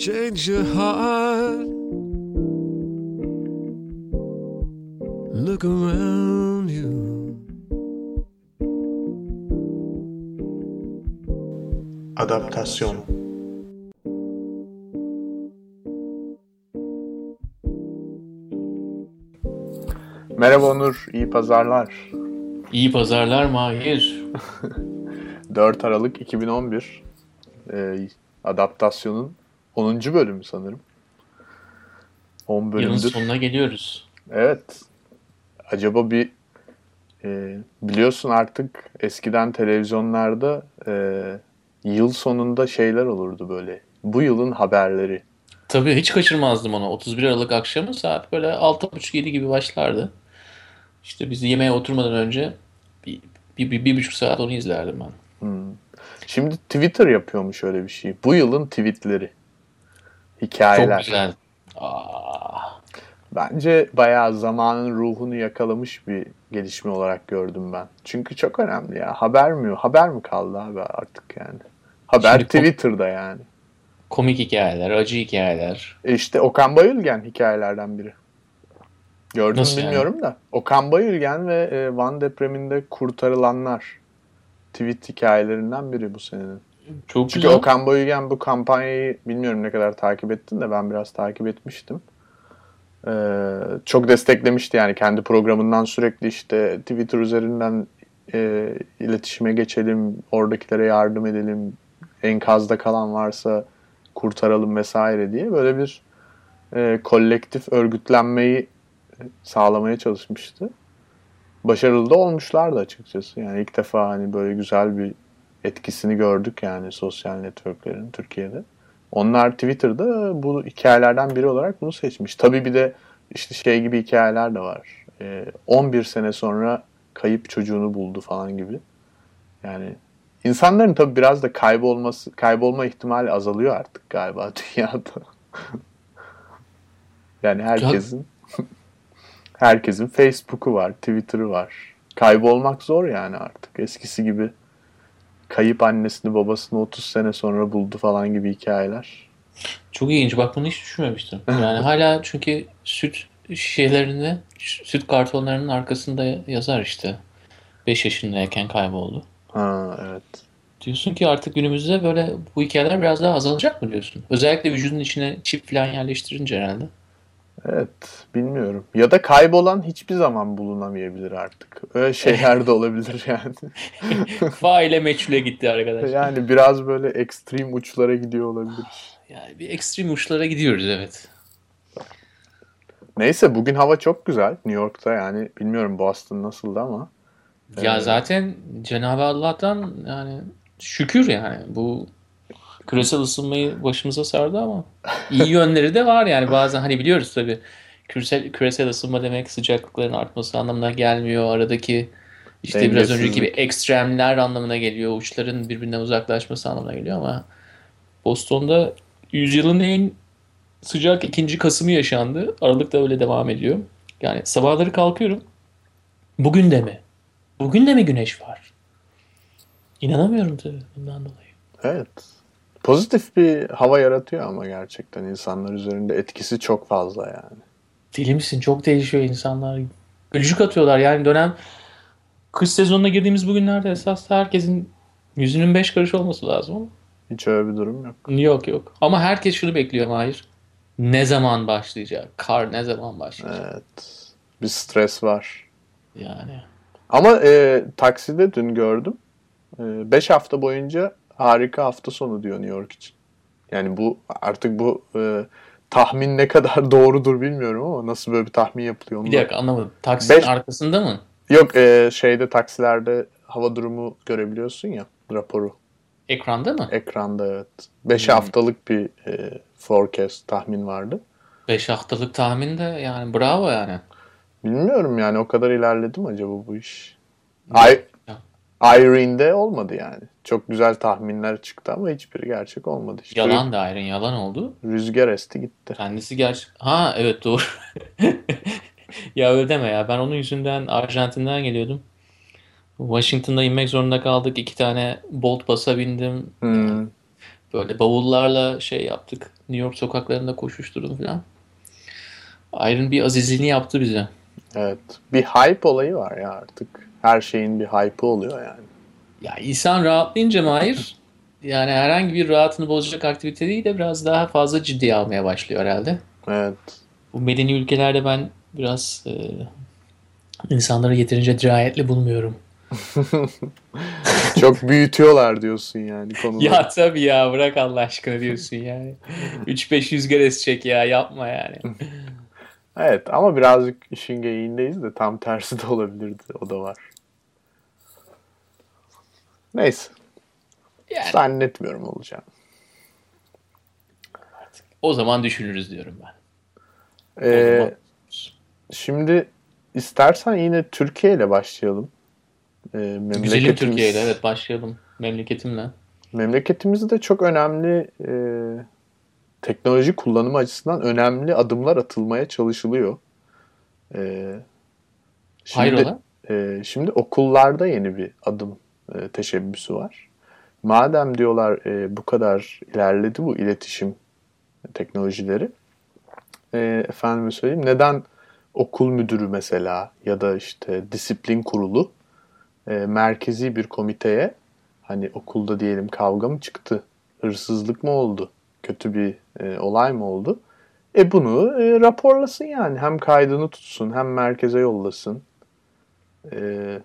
change your heart. Look around you. Adaptasyon Merhaba Onur, iyi pazarlar. İyi pazarlar Mahir. 4 Aralık 2011 e, adaptasyonun 10. bölümü sanırım. 10 bölümdür. Yılın sonuna geliyoruz. Evet. Acaba bir e, biliyorsun artık eskiden televizyonlarda e, yıl sonunda şeyler olurdu böyle. Bu yılın haberleri. Tabii hiç kaçırmazdım onu. 31 Aralık akşamı saat böyle 6.30-7 gibi başlardı. İşte biz yemeğe oturmadan önce bir, bir, bir, bir buçuk saat onu izlerdim ben. Hmm. Şimdi Twitter yapıyormuş öyle bir şey. Bu yılın tweetleri. Hikayeler. Çok güzel. Aa, Bence bayağı zamanın ruhunu yakalamış bir gelişme olarak gördüm ben. Çünkü çok önemli ya. Haber mi? Haber mi kaldı abi artık yani? Haber Şimdi Twitter'da yani. komik hikayeler, acı hikayeler. E işte Okan Bayülgen hikayelerden biri. Gördün mü Nasıl yani? bilmiyorum da. Okan Bayülgen ve e, Van depreminde kurtarılanlar tweet hikayelerinden biri bu senenin. Çok Çünkü güzel. Okan Bayülgen bu kampanyayı bilmiyorum ne kadar takip ettin de ben biraz takip etmiştim. Ee, çok desteklemişti yani kendi programından sürekli işte Twitter üzerinden e, iletişime geçelim, oradakilere yardım edelim, enkazda kalan varsa kurtaralım vesaire diye böyle bir e, kolektif örgütlenmeyi sağlamaya çalışmıştı. Başarılı da olmuşlardı açıkçası. Yani ilk defa hani böyle güzel bir etkisini gördük yani sosyal networklerin Türkiye'de. Onlar Twitter'da bu hikayelerden biri olarak bunu seçmiş. Tabii bir de işte şey gibi hikayeler de var. Ee, 11 sene sonra kayıp çocuğunu buldu falan gibi. Yani insanların tabii biraz da kaybolması, kaybolma ihtimali azalıyor artık galiba dünyada. yani herkesin herkesin Facebook'u var, Twitter'ı var. Kaybolmak zor yani artık. Eskisi gibi kayıp annesini babasını 30 sene sonra buldu falan gibi hikayeler. Çok ilginç. Bak bunu hiç düşünmemiştim. Yani hala çünkü süt şişelerinde, süt kartonlarının arkasında yazar işte. 5 yaşındayken kayboldu. Ha evet. Diyorsun ki artık günümüzde böyle bu hikayeler biraz daha azalacak mı diyorsun? Özellikle vücudun içine çip falan yerleştirince herhalde. Evet, bilmiyorum. Ya da kaybolan hiçbir zaman bulunamayabilir artık. Öyle şeyler de olabilir yani. Faile meçhule gitti arkadaş. yani biraz böyle ekstrem uçlara gidiyor olabilir. Yani bir ekstrem uçlara gidiyoruz evet. Neyse bugün hava çok güzel New York'ta yani bilmiyorum Boston nasıldı ama. Ya Evet. zaten Cenab-ı Allah'tan yani şükür yani bu küresel ısınmayı başımıza sardı ama iyi yönleri de var yani bazen hani biliyoruz tabii küresel, küresel ısınma demek sıcaklıkların artması anlamına gelmiyor. Aradaki işte biraz önceki gibi ekstremler anlamına geliyor. Uçların birbirinden uzaklaşması anlamına geliyor ama Boston'da yüzyılın en sıcak ikinci Kasım'ı yaşandı. Aralıkta öyle devam ediyor. Yani sabahları kalkıyorum. Bugün de mi? Bugün de mi güneş var? İnanamıyorum tabii bundan dolayı. Evet. Pozitif bir hava yaratıyor ama gerçekten insanlar üzerinde etkisi çok fazla yani. Deli misin? Çok değişiyor insanlar. Gülücük atıyorlar. Yani dönem kış sezonuna girdiğimiz bugünlerde esas herkesin yüzünün beş karış olması lazım ama Hiç öyle bir durum yok. yok yok. Ama herkes şunu bekliyor Mahir. Ne zaman başlayacak? Kar ne zaman başlayacak? Evet. Bir stres var. Yani. Ama e, takside dün gördüm. 5 hafta boyunca harika hafta sonu diyor New York için. Yani bu artık bu e, tahmin ne kadar doğrudur bilmiyorum ama nasıl böyle bir tahmin yapılıyor onu Bir da- dakika anlamadım. Taksinin Beş- arkasında mı? Yok e, şeyde taksilerde hava durumu görebiliyorsun ya raporu Ekranda mı? ekranda evet. 5 Hmm. haftalık bir e, forecast tahmin vardı. 5 haftalık tahmin de yani bravo yani. Bilmiyorum yani o kadar ilerledi mi acaba bu iş? Ay, Irene'de olmadı yani. Çok güzel tahminler çıktı ama hiçbiri gerçek olmadı. İşte Yalan da ayrı yalan oldu. Rüzgar esti gitti. Kendisi gerçek. Ha evet doğru. ya öyle deme ya. Ben onun yüzünden Arjantin'den geliyordum. Washington'da inmek zorunda kaldık. İki tane Bolt basa bindim. Hmm. Böyle bavullarla şey yaptık. New York sokaklarında koşuşturdum falan. Iron bir azizliğini yaptı bize. Evet. Bir hype olayı var ya artık. Her şeyin bir hype'ı oluyor yani. Ya insan rahatlayınca Mahir yani herhangi bir rahatını bozacak aktivite değil de biraz daha fazla ciddiye almaya başlıyor herhalde. Evet. Bu medeni ülkelerde ben biraz e, insanları yeterince dirayetli bulmuyorum. Çok büyütüyorlar diyorsun yani konuları. Ya tabii ya bırak Allah aşkına diyorsun yani. 3-5 rüzgar esecek ya yapma yani. Evet ama birazcık işin geyiğindeyiz de tam tersi de olabilirdi. O da var. Neyse. Yani Zannetmiyorum olacağını. o zaman düşünürüz diyorum ben. Ee, zaman- şimdi istersen yine Türkiye ile başlayalım. Ee, Güzelim memleketimiz- Türkiye ile evet başlayalım memleketimle. Memleketimizde çok önemli e, teknoloji kullanımı açısından önemli adımlar atılmaya çalışılıyor. E, şimdi, Hayrola? e, şimdi okullarda yeni bir adım e, teşebbüsü var. Madem diyorlar e, bu kadar ilerledi bu iletişim teknolojileri, e, efendime söyleyeyim neden okul müdürü mesela ya da işte disiplin kurulu e, merkezi bir komiteye hani okulda diyelim kavga mı çıktı, hırsızlık mı oldu, kötü bir e, olay mı oldu? E bunu e, raporlasın yani. Hem kaydını tutsun hem merkeze yollasın. E,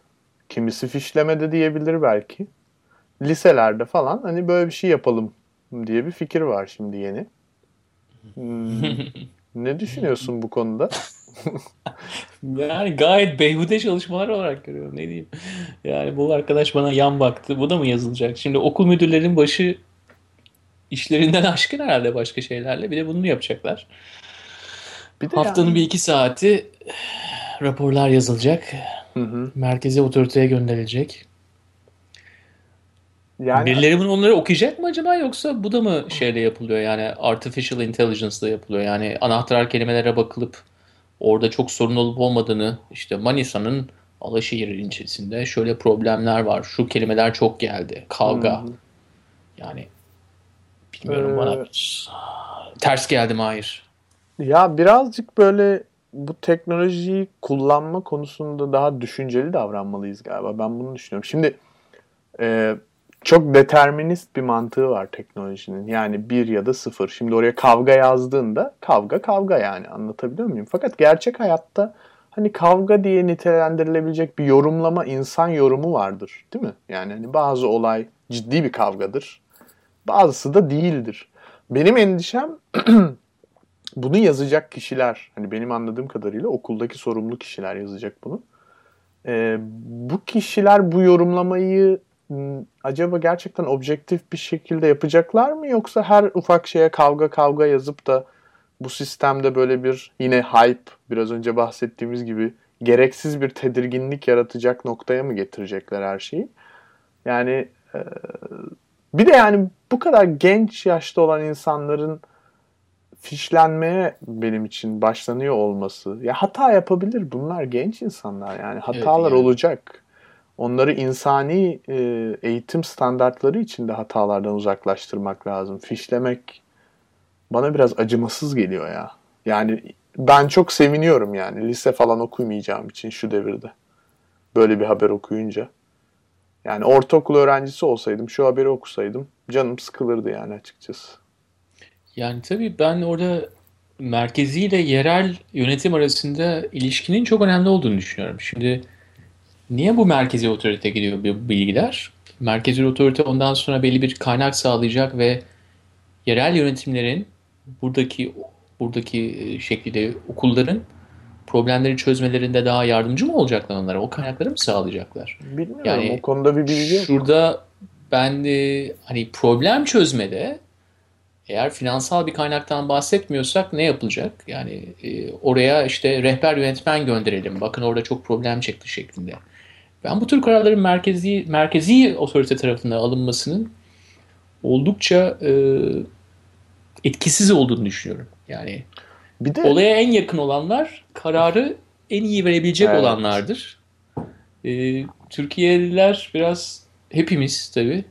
kimisi fişleme de diyebilir belki. Liselerde falan hani böyle bir şey yapalım diye bir fikir var şimdi yeni. Hmm, ne düşünüyorsun bu konuda? Yani gayet beyhude çalışmalar olarak görüyorum. Ne diyeyim? Yani bu arkadaş bana yan baktı. Bu da mı yazılacak? Şimdi okul müdürlerinin başı işlerinden aşkın herhalde başka şeylerle. Bir de bunu yapacaklar. Bir de Haftanın yani- bir iki saati raporlar yazılacak. Hı hı. Merkeze otoriteye gönderilecek. Yani Birileri bunu onları okuyacak mı acaba yoksa bu da mı şeyle yapılıyor yani artificial intelligence ile yapılıyor yani anahtar kelimelere bakılıp orada çok sorun olup olmadığını işte Manisa'nın Alaşehir ilçesinde şöyle problemler var şu kelimeler çok geldi kavga hı. yani bilmiyorum Ee, bana ters geldi Mahir. Ya birazcık böyle bu teknolojiyi kullanma konusunda daha düşünceli davranmalıyız galiba. Ben bunu düşünüyorum. Şimdi e, çok determinist bir mantığı var teknolojinin. Yani bir ya da sıfır. Şimdi oraya kavga yazdığında kavga kavga yani anlatabiliyor muyum? Fakat gerçek hayatta hani kavga diye nitelendirilebilecek bir yorumlama insan yorumu vardır. Değil mi? Yani hani bazı olay ciddi bir kavgadır. Bazısı da değildir. Benim endişem bunu yazacak kişiler, hani benim anladığım kadarıyla okuldaki sorumlu kişiler yazacak bunu. Ee, bu kişiler bu yorumlamayı acaba gerçekten objektif bir şekilde yapacaklar mı yoksa her ufak şeye kavga kavga yazıp da bu sistemde böyle bir yine hype biraz önce bahsettiğimiz gibi gereksiz bir tedirginlik yaratacak noktaya mı getirecekler her şeyi? Yani e, bir de yani bu kadar genç yaşta olan insanların fişlenmeye benim için başlanıyor olması. Ya hata yapabilir. Bunlar genç insanlar yani hatalar yani. olacak. Onları insani e, eğitim standartları içinde hatalardan uzaklaştırmak lazım. Fişlemek bana biraz acımasız geliyor ya. Yani ben çok seviniyorum yani lise falan okumayacağım için şu devirde. Böyle bir haber okuyunca. Yani ortaokul öğrencisi olsaydım, şu haberi okusaydım canım sıkılırdı yani açıkçası. Yani tabii ben orada merkezi ile yerel yönetim arasında ilişkinin çok önemli olduğunu düşünüyorum. Şimdi niye bu merkezi otorite gidiyor bu bilgiler? Merkezi otorite ondan sonra belli bir kaynak sağlayacak ve yerel yönetimlerin buradaki buradaki e, şekilde okulların problemleri çözmelerinde daha yardımcı mı olacaklar onlara? O kaynakları mı sağlayacaklar? Bilmiyorum Yani o konuda bir bilgi yok. Şurada ben de hani problem çözmede eğer finansal bir kaynaktan bahsetmiyorsak ne yapılacak? Yani e, oraya işte rehber yönetmen gönderelim. Bakın orada çok problem çıktı şeklinde. Ben bu tür kararların merkezi merkezi otorite tarafından alınmasının oldukça e, etkisiz olduğunu düşünüyorum. Yani Bir de olaya en yakın olanlar kararı en iyi verebilecek Evet. olanlardır. Ee, Türkiye'liler biraz hepimiz tabii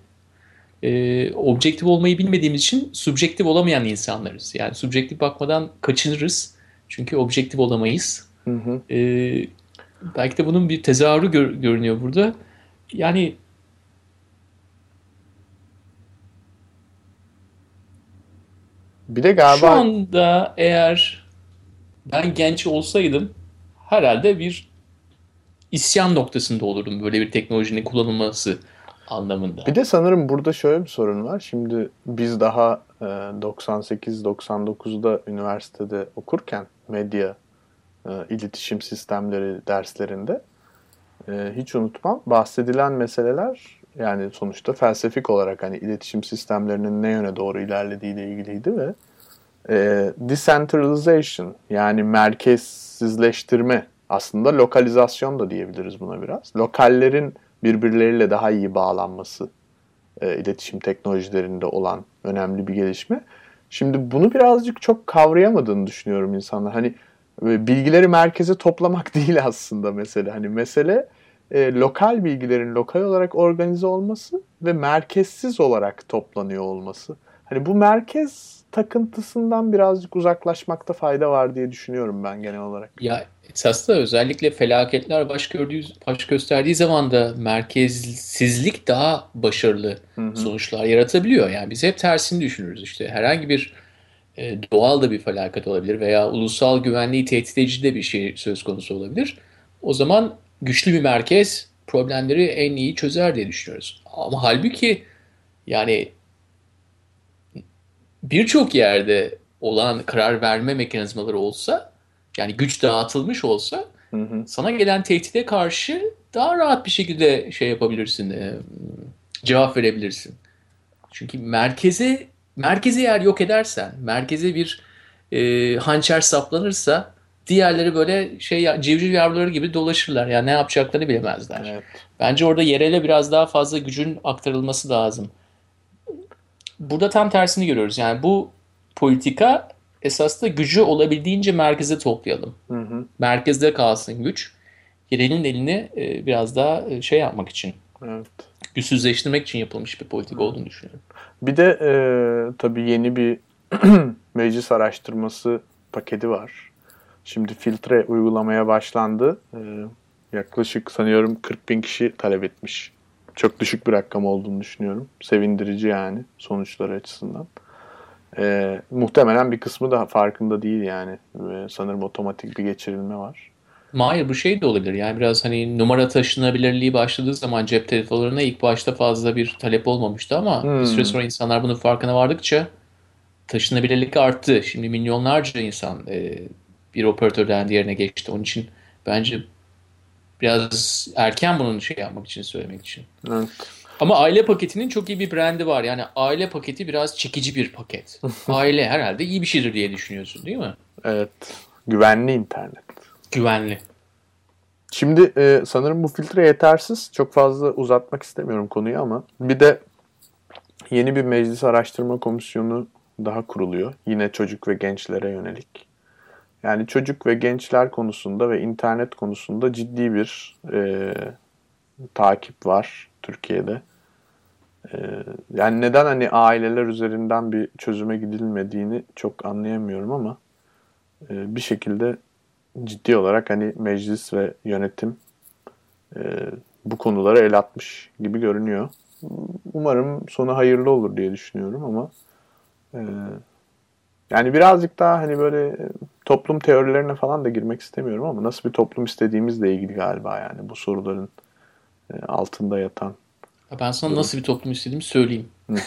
e, objektif olmayı bilmediğimiz için subjektif olamayan insanlarız. Yani subjektif bakmadan kaçınırız. Çünkü objektif olamayız. Hı hı. E, belki de bunun bir tezahürü gör, görünüyor burada. Yani Bir de galiba şu anda eğer ben genç olsaydım herhalde bir isyan noktasında olurdum böyle bir teknolojinin kullanılması anlamında. Bir de sanırım burada şöyle bir sorun var. Şimdi biz daha e, 98-99'da üniversitede okurken medya, e, iletişim sistemleri derslerinde e, hiç unutmam bahsedilen meseleler yani sonuçta felsefik olarak hani iletişim sistemlerinin ne yöne doğru ilerlediğiyle ilgiliydi ve e, decentralization yani merkezsizleştirme aslında lokalizasyon da diyebiliriz buna biraz. Lokallerin birbirleriyle daha iyi bağlanması e, iletişim teknolojilerinde olan önemli bir gelişme. Şimdi bunu birazcık çok kavrayamadığını düşünüyorum insanlar. Hani e, bilgileri merkeze toplamak değil aslında mesele. Hani mesele e, lokal bilgilerin lokal olarak organize olması ve merkezsiz olarak toplanıyor olması. Hani bu merkez takıntısından birazcık uzaklaşmakta fayda var diye düşünüyorum ben genel olarak. Ya esasında özellikle felaketler baş, gördüğü, baş gösterdiği zaman da merkezsizlik daha başarılı Hı hı. sonuçlar yaratabiliyor. Yani biz hep tersini düşünürüz işte. Herhangi bir e, doğal da bir felaket olabilir veya ulusal güvenliği tehdit edici de bir şey söz konusu olabilir. O zaman güçlü bir merkez problemleri en iyi çözer diye düşünüyoruz. Ama halbuki yani birçok yerde olan karar verme mekanizmaları olsa yani güç dağıtılmış olsa Hı hı. sana gelen tehdide karşı daha rahat bir şekilde şey yapabilirsin, e, cevap verebilirsin. Çünkü merkeze merkezi eğer yok edersen, merkeze bir e, hançer saplanırsa diğerleri böyle şey civciv yavruları gibi dolaşırlar. Yani ne yapacaklarını bilemezler. Evet. Bence orada yerele biraz daha fazla gücün aktarılması lazım. Burada tam tersini görüyoruz. Yani bu politika esas da gücü olabildiğince merkeze toplayalım. Hı hı. Merkezde kalsın güç. Yerelin elini e, biraz daha e, şey yapmak için, Evet. güçsüzleştirmek için yapılmış bir politika olduğunu düşünüyorum. Bir de e, tabii yeni bir meclis araştırması paketi var. Şimdi filtre uygulamaya başlandı. E, yaklaşık sanıyorum 40 bin kişi talep etmiş. Çok düşük bir rakam olduğunu düşünüyorum. Sevindirici yani sonuçları açısından. E, muhtemelen bir kısmı da farkında değil yani. Ve sanırım otomatik bir geçirilme var. Hayır bu şey de olabilir. Yani biraz hani numara taşınabilirliği başladığı zaman cep telefonlarına ilk başta fazla bir talep olmamıştı ama bir süre Hmm. sonra insanlar bunun farkına vardıkça taşınabilirlik arttı. Şimdi milyonlarca insan e, bir operatörden diğerine geçti. Onun için bence biraz erken bunun şey yapmak için söylemek için. Evet. Ama aile paketinin çok iyi bir brandi var. Yani aile paketi biraz çekici bir paket. Aile herhalde iyi bir şeydir diye düşünüyorsun değil mi? Evet. Güvenli internet. Güvenli. Şimdi e, sanırım bu filtre yetersiz. Çok fazla uzatmak istemiyorum konuyu ama bir de yeni bir meclis araştırma komisyonu daha kuruluyor. Yine çocuk ve gençlere yönelik. Yani çocuk ve gençler konusunda ve internet konusunda ciddi bir e, takip var Türkiye'de. E, yani neden hani aileler üzerinden bir çözüme gidilmediğini çok anlayamıyorum ama e, bir şekilde ciddi olarak hani meclis ve yönetim e, bu konulara el atmış gibi görünüyor. Umarım sonu hayırlı olur diye düşünüyorum ama e, yani birazcık daha hani böyle toplum teorilerine falan da girmek istemiyorum ama nasıl bir toplum istediğimizle ilgili galiba yani bu soruların e, altında yatan. Ya Ben sana nasıl bir toplum istediğimi söyleyeyim.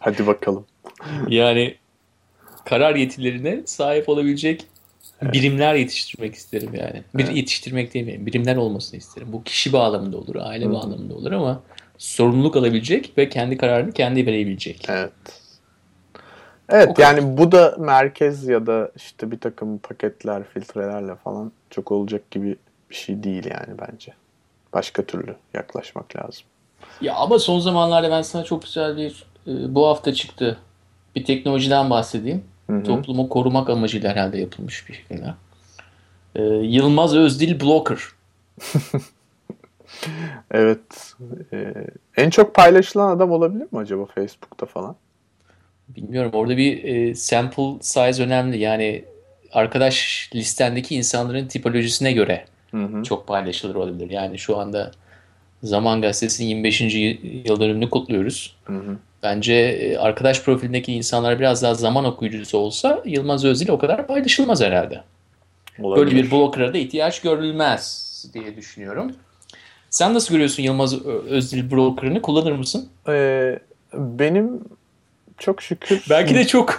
Hadi bakalım. Yani karar yetilerine sahip olabilecek birimler yetiştirmek isterim yani. Bir Evet. yetiştirmek demeyeyim, birimler olmasını isterim. Bu kişi bağlamında olur, aile bağlamında olur ama sorumluluk alabilecek ve kendi kararını kendi verebilecek. Evet. Evet O kadar. yani bu da merkez ya da işte bir takım paketler, filtrelerle falan çok olacak gibi bir şey değil yani bence. Başka türlü yaklaşmak lazım. Ya ama son zamanlarda ben sana çok güzel bir e, bu hafta çıktı. Bir teknolojiden bahsedeyim. Hı hı. Toplumu korumak amacıyla herhalde yapılmış bir şekilde. E, Yılmaz Özdil Blocker. evet. Ee, en çok paylaşılan adam olabilir mi acaba Facebook'ta falan? Bilmiyorum. Orada bir e, sample size önemli. Yani arkadaş listendeki insanların tipolojisine göre Hı hı. çok paylaşılır olabilir. Yani şu anda Zaman Gazetesi'nin 25. yıl dönümünü kutluyoruz. Hı hı. Bence e, arkadaş profilindeki insanlar biraz daha zaman okuyucusu olsa Yılmaz Özdil o kadar paylaşılmaz herhalde. Olabilir. Böyle bir blokera da ihtiyaç görülmez diye düşünüyorum. Sen nasıl görüyorsun Yılmaz Özdil brokerını? Kullanır mısın? Ee, benim çok şükür Belki de çok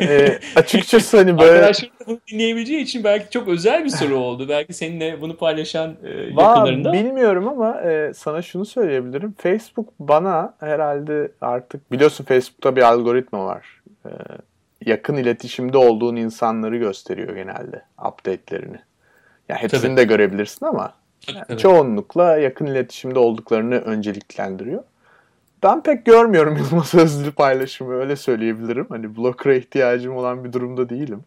e, açıkçası hani böyle arkadaşların da bunu dinleyebileceği için belki çok özel bir soru oldu. Belki seninle bunu paylaşan e, yakınlarında. bilmiyorum ama e, sana şunu söyleyebilirim. Facebook bana herhalde artık biliyorsun Facebook'ta bir algoritma var. E, yakın iletişimde olduğun insanları gösteriyor genelde update'lerini. Ya hepsini Tabii. de görebilirsin ama tabii. çoğunlukla yakın iletişimde olduklarını önceliklendiriyor. Ben pek görmüyorum Yılmaz Özdil paylaşımı öyle söyleyebilirim. Hani blokera ihtiyacım olan bir durumda değilim.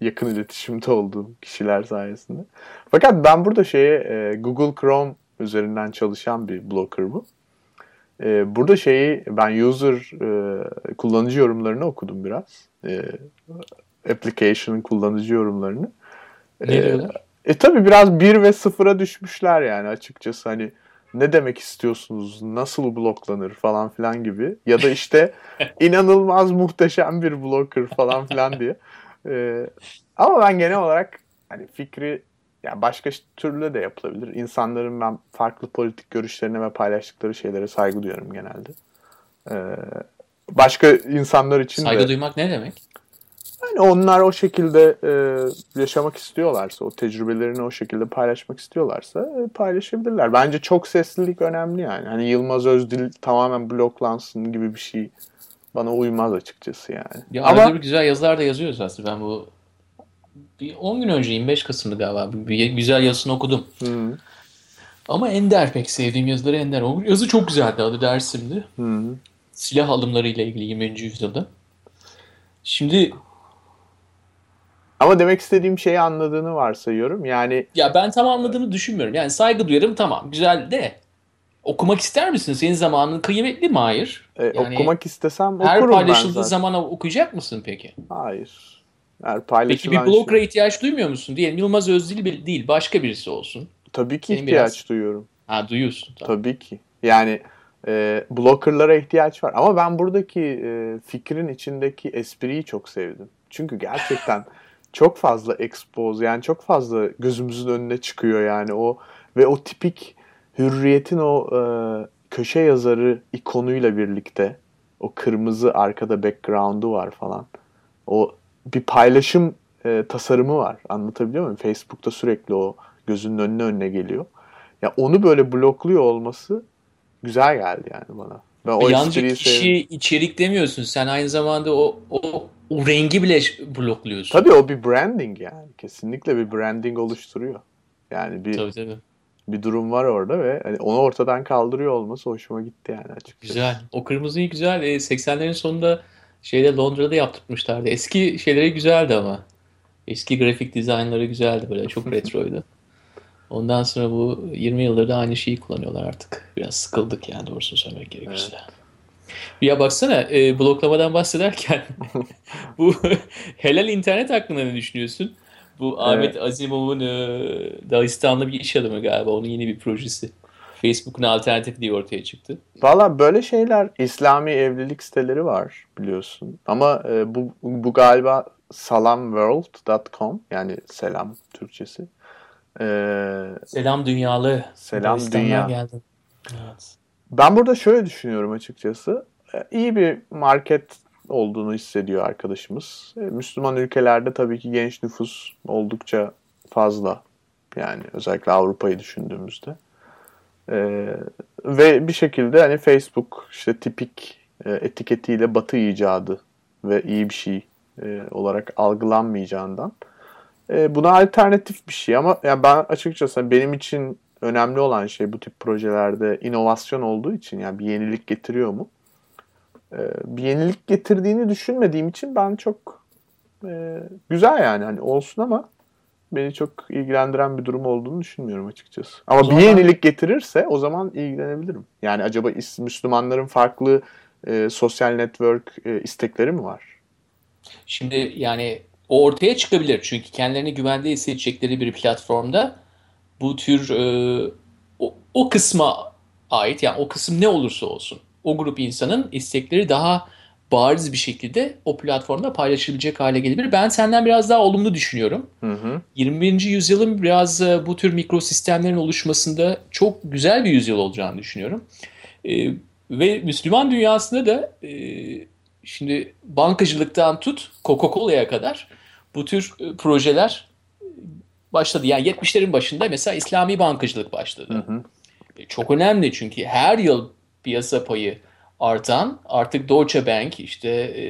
Yakın iletişimde olduğum kişiler sayesinde. Fakat ben burada şeye e, Google Chrome üzerinden çalışan bir blocker bu. E, burada şeyi ben user e, kullanıcı yorumlarını okudum biraz. Application'ın kullanıcı yorumlarını. Ne diyorlar? E tabi biraz 1 ve 0'a düşmüşler yani açıkçası hani ne demek istiyorsunuz, nasıl bloklanır falan filan gibi. Ya da işte inanılmaz muhteşem bir blocker falan filan diye. E, ama ben genel olarak hani fikri yani başka türlü de yapılabilir. İnsanların ben farklı politik görüşlerine ve paylaştıkları şeylere saygı duyuyorum genelde. E, başka insanlar için de... Saygı duymak ne demek? Yani onlar o şekilde e, yaşamak istiyorlarsa, o tecrübelerini o şekilde paylaşmak istiyorlarsa e, paylaşabilirler. Bence çok seslilik önemli yani. Hani Yılmaz Özdil tamamen bloklansın gibi bir şey bana uymaz açıkçası yani. Ya Ama bir güzel yazılar da yazıyoruz aslında. Ben bu bir 10 gün önce 25 Kasım'dı galiba. Bir güzel yazısını okudum. Hı, Ama Ender pek sevdiğim yazıları Ender. O yazı çok güzeldi. Adı Dersim'di. hı, Silah alımları ile ilgili 20. yüzyılda. Şimdi ama demek istediğim şeyi anladığını varsayıyorum. Yani ya ben tam anladığımı düşünmüyorum. Yani saygı duyarım tamam güzel de okumak ister misin? Senin zamanın kıymetli mi? Hayır. e, Yani okumak istesem Her okurum ben paylaşıldığı zaten. zaman okuyacak mısın peki? Hayır. Her Peki paylaşılan bir şey- blokera ihtiyaç duymuyor musun? Diyelim Yılmaz Özdil bir- değil başka birisi olsun. Tabii ki Senin ihtiyaç biraz- duyuyorum. Ha duyuyorsun. Tamam. Tabii ki. Yani e, blockerlara ihtiyaç var. Ama ben buradaki e, fikrin içindeki espriyi çok sevdim. Çünkü gerçekten çok fazla expose yani çok fazla gözümüzün önüne çıkıyor yani o ve o tipik hürriyetin o e, köşe yazarı ikonuyla birlikte o kırmızı arkada background'u var falan. O bir paylaşım e, tasarımı var. Anlatabiliyor muyum? Facebook'ta sürekli o gözünün önüne önüne geliyor. Ya onu böyle blokluyor olması güzel geldi yani bana. Ben o Yalnızca kişi sevdim. içerik demiyorsun. Sen aynı zamanda o, o, o rengi bile blokluyorsun. Tabii o bir branding yani. Kesinlikle bir branding oluşturuyor. Yani bir Tabii tabii. bir durum var orada ve hani onu ortadan kaldırıyor olması hoşuma gitti yani açıkçası. Güzel. O kırmızıyı güzel. E, 80'lerin sonunda şeyde Londra'da yaptırmışlardı. Eski şeyleri güzeldi ama. Eski grafik dizaynları güzeldi böyle. Çok retroydu. Ondan sonra bu 20 yıldır da aynı şeyi kullanıyorlar artık. Biraz sıkıldık yani doğrusunu söylemek gerekirse. Ya baksana e, bloklamadan bahsederken bu helal internet hakkında ne düşünüyorsun? Bu Ahmet Azimov'un e, Dağıstanlı bir iş adamı galiba. Onun yeni bir projesi. Facebook'un alternatifi diye ortaya çıktı. Valla böyle şeyler İslami evlilik siteleri var biliyorsun. Ama e, bu, bu galiba salamworld.com yani selam Türkçesi. E, Selam dünyalı. Selam dünya. geldin. Evet. Ben burada şöyle düşünüyorum açıkçası. E, İyi bir market olduğunu hissediyor arkadaşımız. E, Müslüman ülkelerde tabii ki genç nüfus oldukça fazla. Yani özellikle Avrupa'yı düşündüğümüzde. E, ve bir şekilde hani Facebook işte tipik e, etiketiyle batı icadı ve iyi bir şey e, olarak algılanmayacağından e, buna alternatif bir şey ama yani ben açıkçası benim için önemli olan şey bu tip projelerde inovasyon olduğu için yani bir yenilik getiriyor mu? E, bir yenilik getirdiğini düşünmediğim için ben çok e, güzel yani hani olsun ama beni çok ilgilendiren bir durum olduğunu düşünmüyorum açıkçası. Ama O bir zaman- yenilik getirirse o zaman ilgilenebilirim. Yani acaba Müslümanların farklı e, sosyal network e, istekleri mi var? Şimdi yani o ortaya çıkabilir. Çünkü kendilerini güvende hissedecekleri bir platformda bu tür e, o, o kısma ait yani o kısım ne olursa olsun o grup insanın istekleri daha bariz bir şekilde o platformda paylaşılabilecek hale gelebilir. Ben senden biraz daha olumlu düşünüyorum. Hı hı. 21. yüzyılın biraz e, bu tür mikrosistemlerin oluşmasında çok güzel bir yüzyıl olacağını düşünüyorum. E, ve Müslüman dünyasında da e, şimdi bankacılıktan tut Coca-Cola'ya kadar bu tür e, projeler başladı. Yani 70'lerin başında mesela İslami bankacılık başladı. Hı hı. E, Çok önemli çünkü her yıl piyasa payı artan artık Deutsche Bank işte e,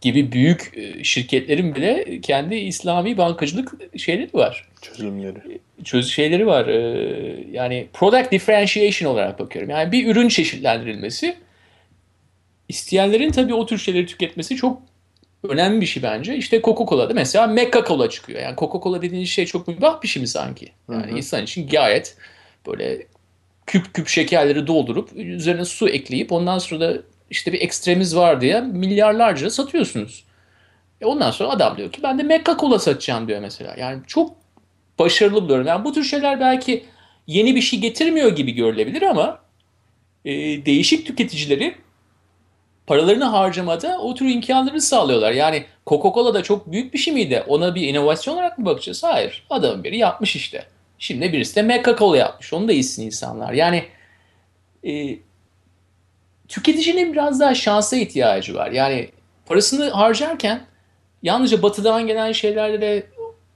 gibi büyük e, şirketlerin bile kendi İslami bankacılık şeyleri var. Çözümleri. Çöz şeyleri var. E, yani product differentiation olarak bakıyorum. Yani bir ürün çeşitlendirilmesi isteyenlerin tabii o tür şeyleri tüketmesi çok önemli bir şey bence. İşte Coca-Cola'da mesela Mecca Cola çıkıyor. Yani Coca-Cola dediğiniz şey çok mübah bir şey mi sanki? Yani Hı hı. insan için gayet böyle küp küp şekerleri doldurup üzerine su ekleyip ondan sonra da işte bir ekstremiz var diye milyarlarca satıyorsunuz. E ondan sonra adam diyor ki ben de Mecca Cola satacağım diyor mesela. Yani çok başarılı buluyorum. Yani bu tür şeyler belki yeni bir şey getirmiyor gibi görülebilir ama e, değişik tüketicileri paralarını harcamada o tür imkanları sağlıyorlar. Yani Coca-Cola da çok büyük bir şey miydi? Ona bir inovasyon olarak mı bakacağız? Hayır. Adamın biri yapmış işte. Şimdi birisi de Mecca-Cola yapmış. Onu da içsin insanlar. Yani e, tüketicinin biraz daha şansa ihtiyacı var. Yani parasını harcarken yalnızca batıdan gelen şeylerle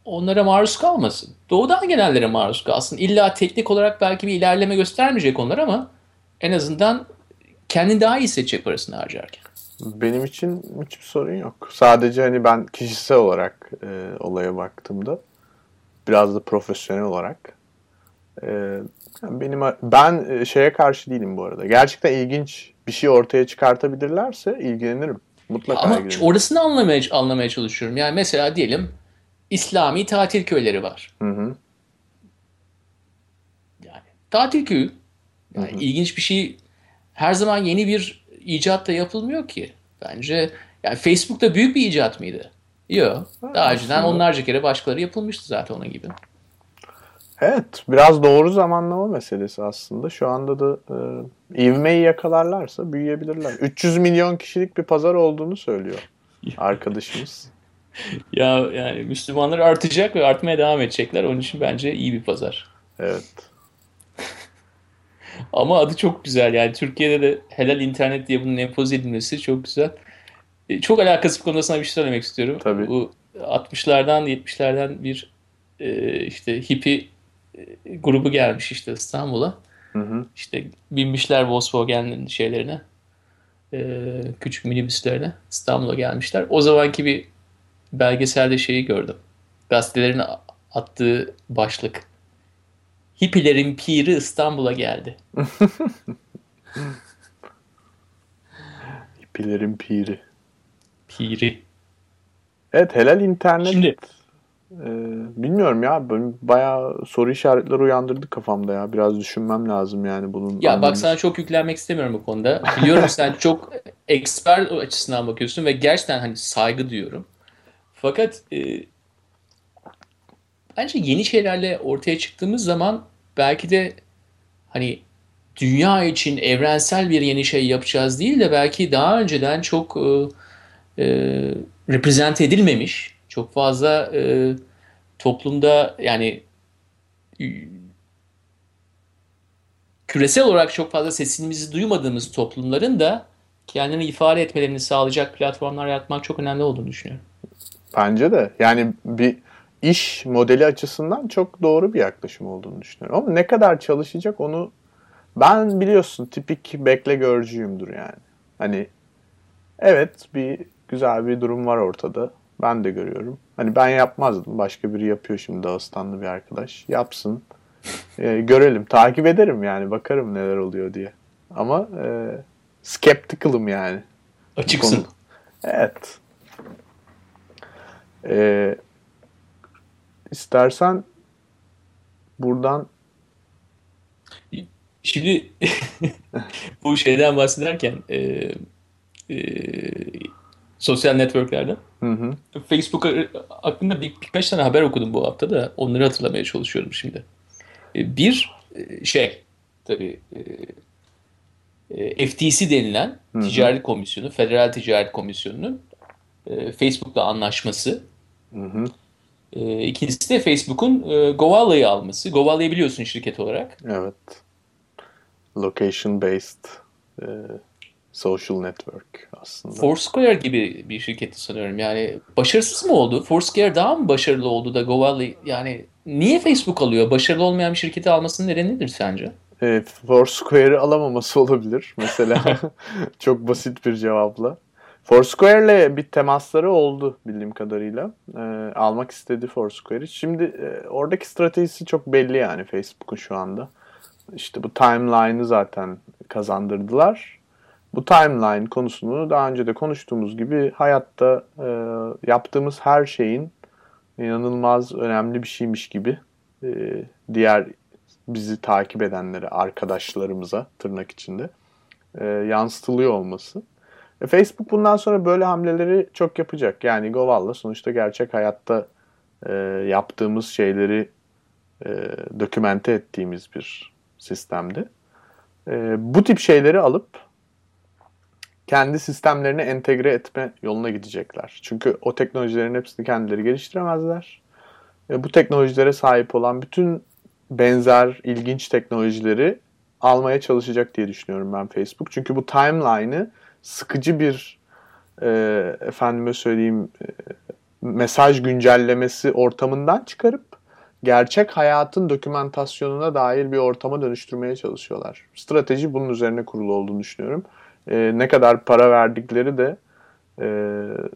onlara maruz kalmasın. Doğudan gelenlere maruz kalsın. İlla teknik olarak belki bir ilerleme göstermeyecek onlar ama en azından kendini daha iyi hissedecek parasını harcarken. Benim için hiçbir sorun yok. Sadece hani ben kişisel olarak e, olaya baktığımda biraz da profesyonel olarak e, yani benim ben e, şeye karşı değilim bu arada. Gerçekten ilginç bir şey ortaya çıkartabilirlerse ilgilenirim. Mutlaka Ama ilgilenirim. orasını anlamaya, anlamaya çalışıyorum. Yani mesela diyelim İslami tatil köyleri var. Hı hı. Yani tatil köyü. Yani Hı hı. ilginç bir şey her zaman yeni bir icat da yapılmıyor ki. Bence yani Facebook'ta büyük bir icat mıydı? Yok. Daha önceden aslında- onlarca kere başkaları yapılmıştı zaten onun gibi. Evet, biraz doğru zamanlama meselesi aslında. Şu anda da e, ivmeyi yakalarlarsa büyüyebilirler. 300 milyon kişilik bir pazar olduğunu söylüyor arkadaşımız. Ya yani Müslümanlar artacak ve artmaya devam edecekler. Onun için bence iyi bir pazar. Evet. Ama adı çok güzel. Yani Türkiye'de de helal internet diye bunun empoze edilmesi çok güzel. E, Çok alakası bir konuda sana bir şey söylemek istiyorum. Tabii. Bu 60'lardan 70'lerden bir e, işte hippie e, grubu gelmiş işte İstanbul'a. Hı hı. İşte binmişler Volkswagen şeylerine. küçük minibüslerine. İstanbul'a gelmişler. O zamanki bir belgeselde şeyi gördüm. Gazetelerin attığı başlık. Hippilerin piri İstanbul'a geldi. Hippilerin piri. Piri. Evet helal internet. Şimdi- e, bilmiyorum ya. Bayağı soru işaretleri uyandırdı kafamda ya. Biraz düşünmem lazım yani bunun. Ya anlamı. bak sana çok yüklenmek istemiyorum bu konuda. Biliyorum sen çok expert açısından bakıyorsun ve gerçekten hani saygı duyuyorum. Fakat e, bence yeni şeylerle ortaya çıktığımız zaman belki de hani dünya için evrensel bir yeni şey yapacağız değil de belki daha önceden çok e, e, represent edilmemiş, çok fazla e, toplumda yani küresel olarak çok fazla sesimizi duymadığımız toplumların da kendini ifade etmelerini sağlayacak platformlar yaratmak çok önemli olduğunu düşünüyorum. Bence de. Yani bir iş modeli açısından çok doğru bir yaklaşım olduğunu düşünüyorum. Ama ne kadar çalışacak onu ben biliyorsun tipik bekle görcüyümdür yani. Hani evet bir güzel bir durum var ortada. Ben de görüyorum. Hani ben yapmazdım. Başka biri yapıyor şimdi Dağıstanlı bir arkadaş. Yapsın. Ee, görelim. Takip ederim yani. Bakarım neler oluyor diye. Ama e, skeptical'ım yani. Açıksın. Evet. İst- İstersen buradan Şimdi bu şeyden bahsederken e, e, sosyal networklerden Facebook hakkında bir, birkaç tane haber okudum bu hafta da onları hatırlamaya çalışıyorum şimdi. E, Bir e, şey tabii e, e, FTC denilen Hı hı. Ticaret Komisyonu, Federal Ticaret Komisyonu'nun e, Facebook'la anlaşması. hı hı. E, İkincisi de Facebook'un e, Govalla'yı alması. Govalla'yı biliyorsun şirket olarak. Evet. Location based e, social network aslında. Foursquare gibi bir şirketti sanıyorum. Yani başarısız mı oldu? Foursquare daha mı başarılı oldu da Govalla yani niye Facebook alıyor? Başarılı olmayan bir şirketi almasının nedeni nedir sence? Evet, Foursquare'ı alamaması olabilir. Mesela çok basit bir cevapla. Foursquare'le bir temasları oldu bildiğim kadarıyla. Ee, almak istedi Foursquare'i. Şimdi e, oradaki stratejisi çok belli yani Facebook'un şu anda. İşte bu timeline'ı zaten kazandırdılar. Bu timeline konusunu daha önce de konuştuğumuz gibi hayatta e, yaptığımız her şeyin inanılmaz önemli bir şeymiş gibi e, diğer bizi takip edenlere, arkadaşlarımıza tırnak içinde e, yansıtılıyor olması. E, Facebook bundan sonra böyle hamleleri çok yapacak. Yani Govalla sonuçta gerçek hayatta e, yaptığımız şeyleri e, dokümente ettiğimiz bir sistemdi. E, bu tip şeyleri alıp kendi sistemlerine entegre etme yoluna gidecekler. Çünkü o teknolojilerin hepsini kendileri geliştiremezler. E, bu teknolojilere sahip olan bütün benzer ilginç teknolojileri almaya çalışacak diye düşünüyorum ben Facebook. Çünkü bu timeline'ı sıkıcı bir e, efendime söyleyeyim e, mesaj güncellemesi ortamından çıkarıp gerçek hayatın dokümantasyonuna dair bir ortama dönüştürmeye çalışıyorlar. Strateji bunun üzerine kurulu olduğunu düşünüyorum. E, ne kadar para verdikleri de e,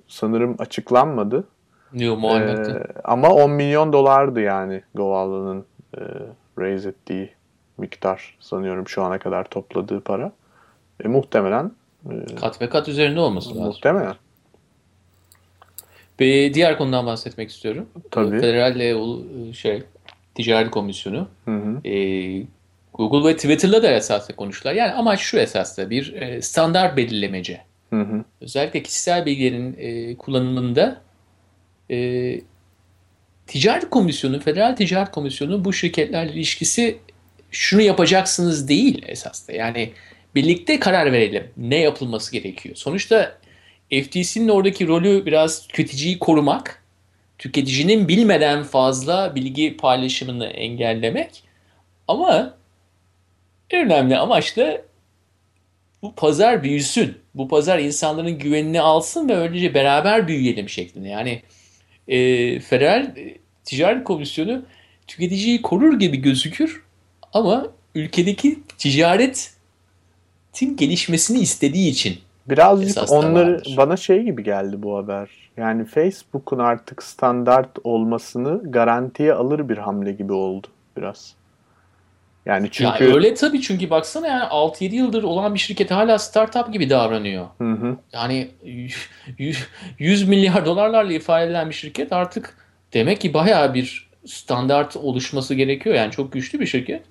sanırım açıklanmadı. Yok muhakkak. Ee, ama 10 milyon dolardı yani Govalla'nın e, raise ettiği miktar sanıyorum şu ana kadar topladığı para. E, muhtemelen e, Kat ve kat üzerinde olması lazım. muhtemelen. Ve diğer konudan bahsetmek istiyorum. Tabii. Federal e, ulu- şey Ticaret Komisyonu Hı hı. e, Google ve Twitter'la da esasla konuştular. Yani amaç şu esasla bir e, standart belirlemece. Hı hı. Özellikle kişisel bilgilerin e, kullanımında e, Ticaret Komisyonu, Federal Ticaret Komisyonu bu şirketlerle ilişkisi şunu yapacaksınız değil esasında. Yani birlikte karar verelim ne yapılması gerekiyor. Sonuçta FTC'nin oradaki rolü biraz tüketiciyi korumak, tüketicinin bilmeden fazla bilgi paylaşımını engellemek ama en önemli amaç da bu pazar büyüsün. Bu pazar insanların güvenini alsın ve öylece beraber büyüyelim şeklinde. Yani e, Federal e, Ticaret Komisyonu tüketiciyi korur gibi gözükür ama ülkedeki ticaretin gelişmesini istediği için Birazcık Esas onları vardır. bana şey gibi geldi bu haber. Yani Facebook'un artık standart olmasını garantiye alır bir hamle gibi oldu biraz. Yani çünkü Ya öyle tabii çünkü baksana yani 6-7 yıldır olan bir şirket hala startup gibi davranıyor. Hı hı. Yani 100 milyar dolarlarla ifade edilen bir şirket artık demek ki bayağı bir standart oluşması gerekiyor. Yani çok güçlü bir şirket.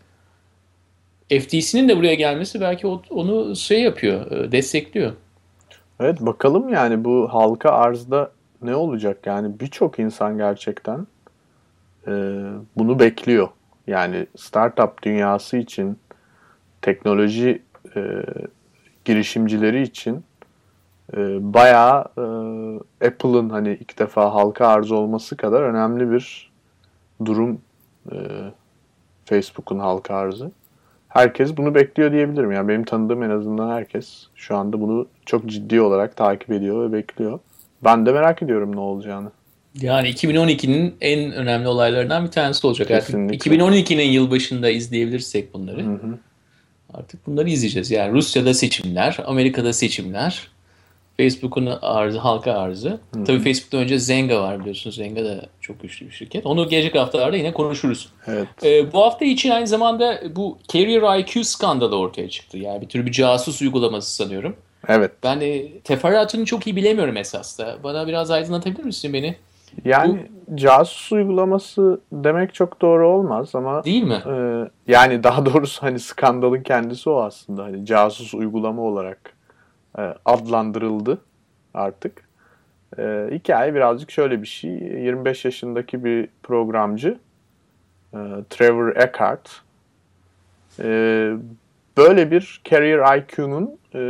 FTC'nin de buraya gelmesi belki onu şey yapıyor, e, destekliyor. Evet bakalım yani bu halka arzda ne olacak? Yani birçok insan gerçekten e, bunu bekliyor. Yani startup dünyası için, teknoloji e, girişimcileri için e, bayağı e, Apple'ın hani ilk defa halka arz olması kadar önemli bir durum e, Facebook'un halka arzı. Herkes bunu bekliyor diyebilirim. Yani benim tanıdığım en azından herkes şu anda bunu çok ciddi olarak takip ediyor ve bekliyor. Ben de merak ediyorum ne olacağını. Yani 2012'nin en önemli olaylarından bir tanesi olacak. Kesinlikle. 2012'nin yılbaşında izleyebilirsek bunları. Hı hı. Artık bunları izleyeceğiz. Yani Rusya'da seçimler, Amerika'da seçimler, Facebook'un arzı, halka arzı. Tabii Facebook'tan önce Zynga var biliyorsunuz. Zynga da çok güçlü bir şirket. Onu gelecek haftalarda yine konuşuruz. Evet. Ee, bu hafta için aynı zamanda bu Carrier IQ skandalı ortaya çıktı. Yani bir tür bir casus uygulaması sanıyorum. Evet. Ben de teferruatını çok iyi bilemiyorum esas da. Bana biraz aydınlatabilir misin beni? Yani casus uygulaması demek çok doğru olmaz ama Değil mi? e, yani daha doğrusu hani skandalın kendisi o aslında. Hani casus uygulama olarak e, adlandırıldı artık. E, hikaye birazcık şöyle bir şey. 25 yaşındaki bir programcı e, Trevor Eckhart e, böyle bir carrier IQ'nun e,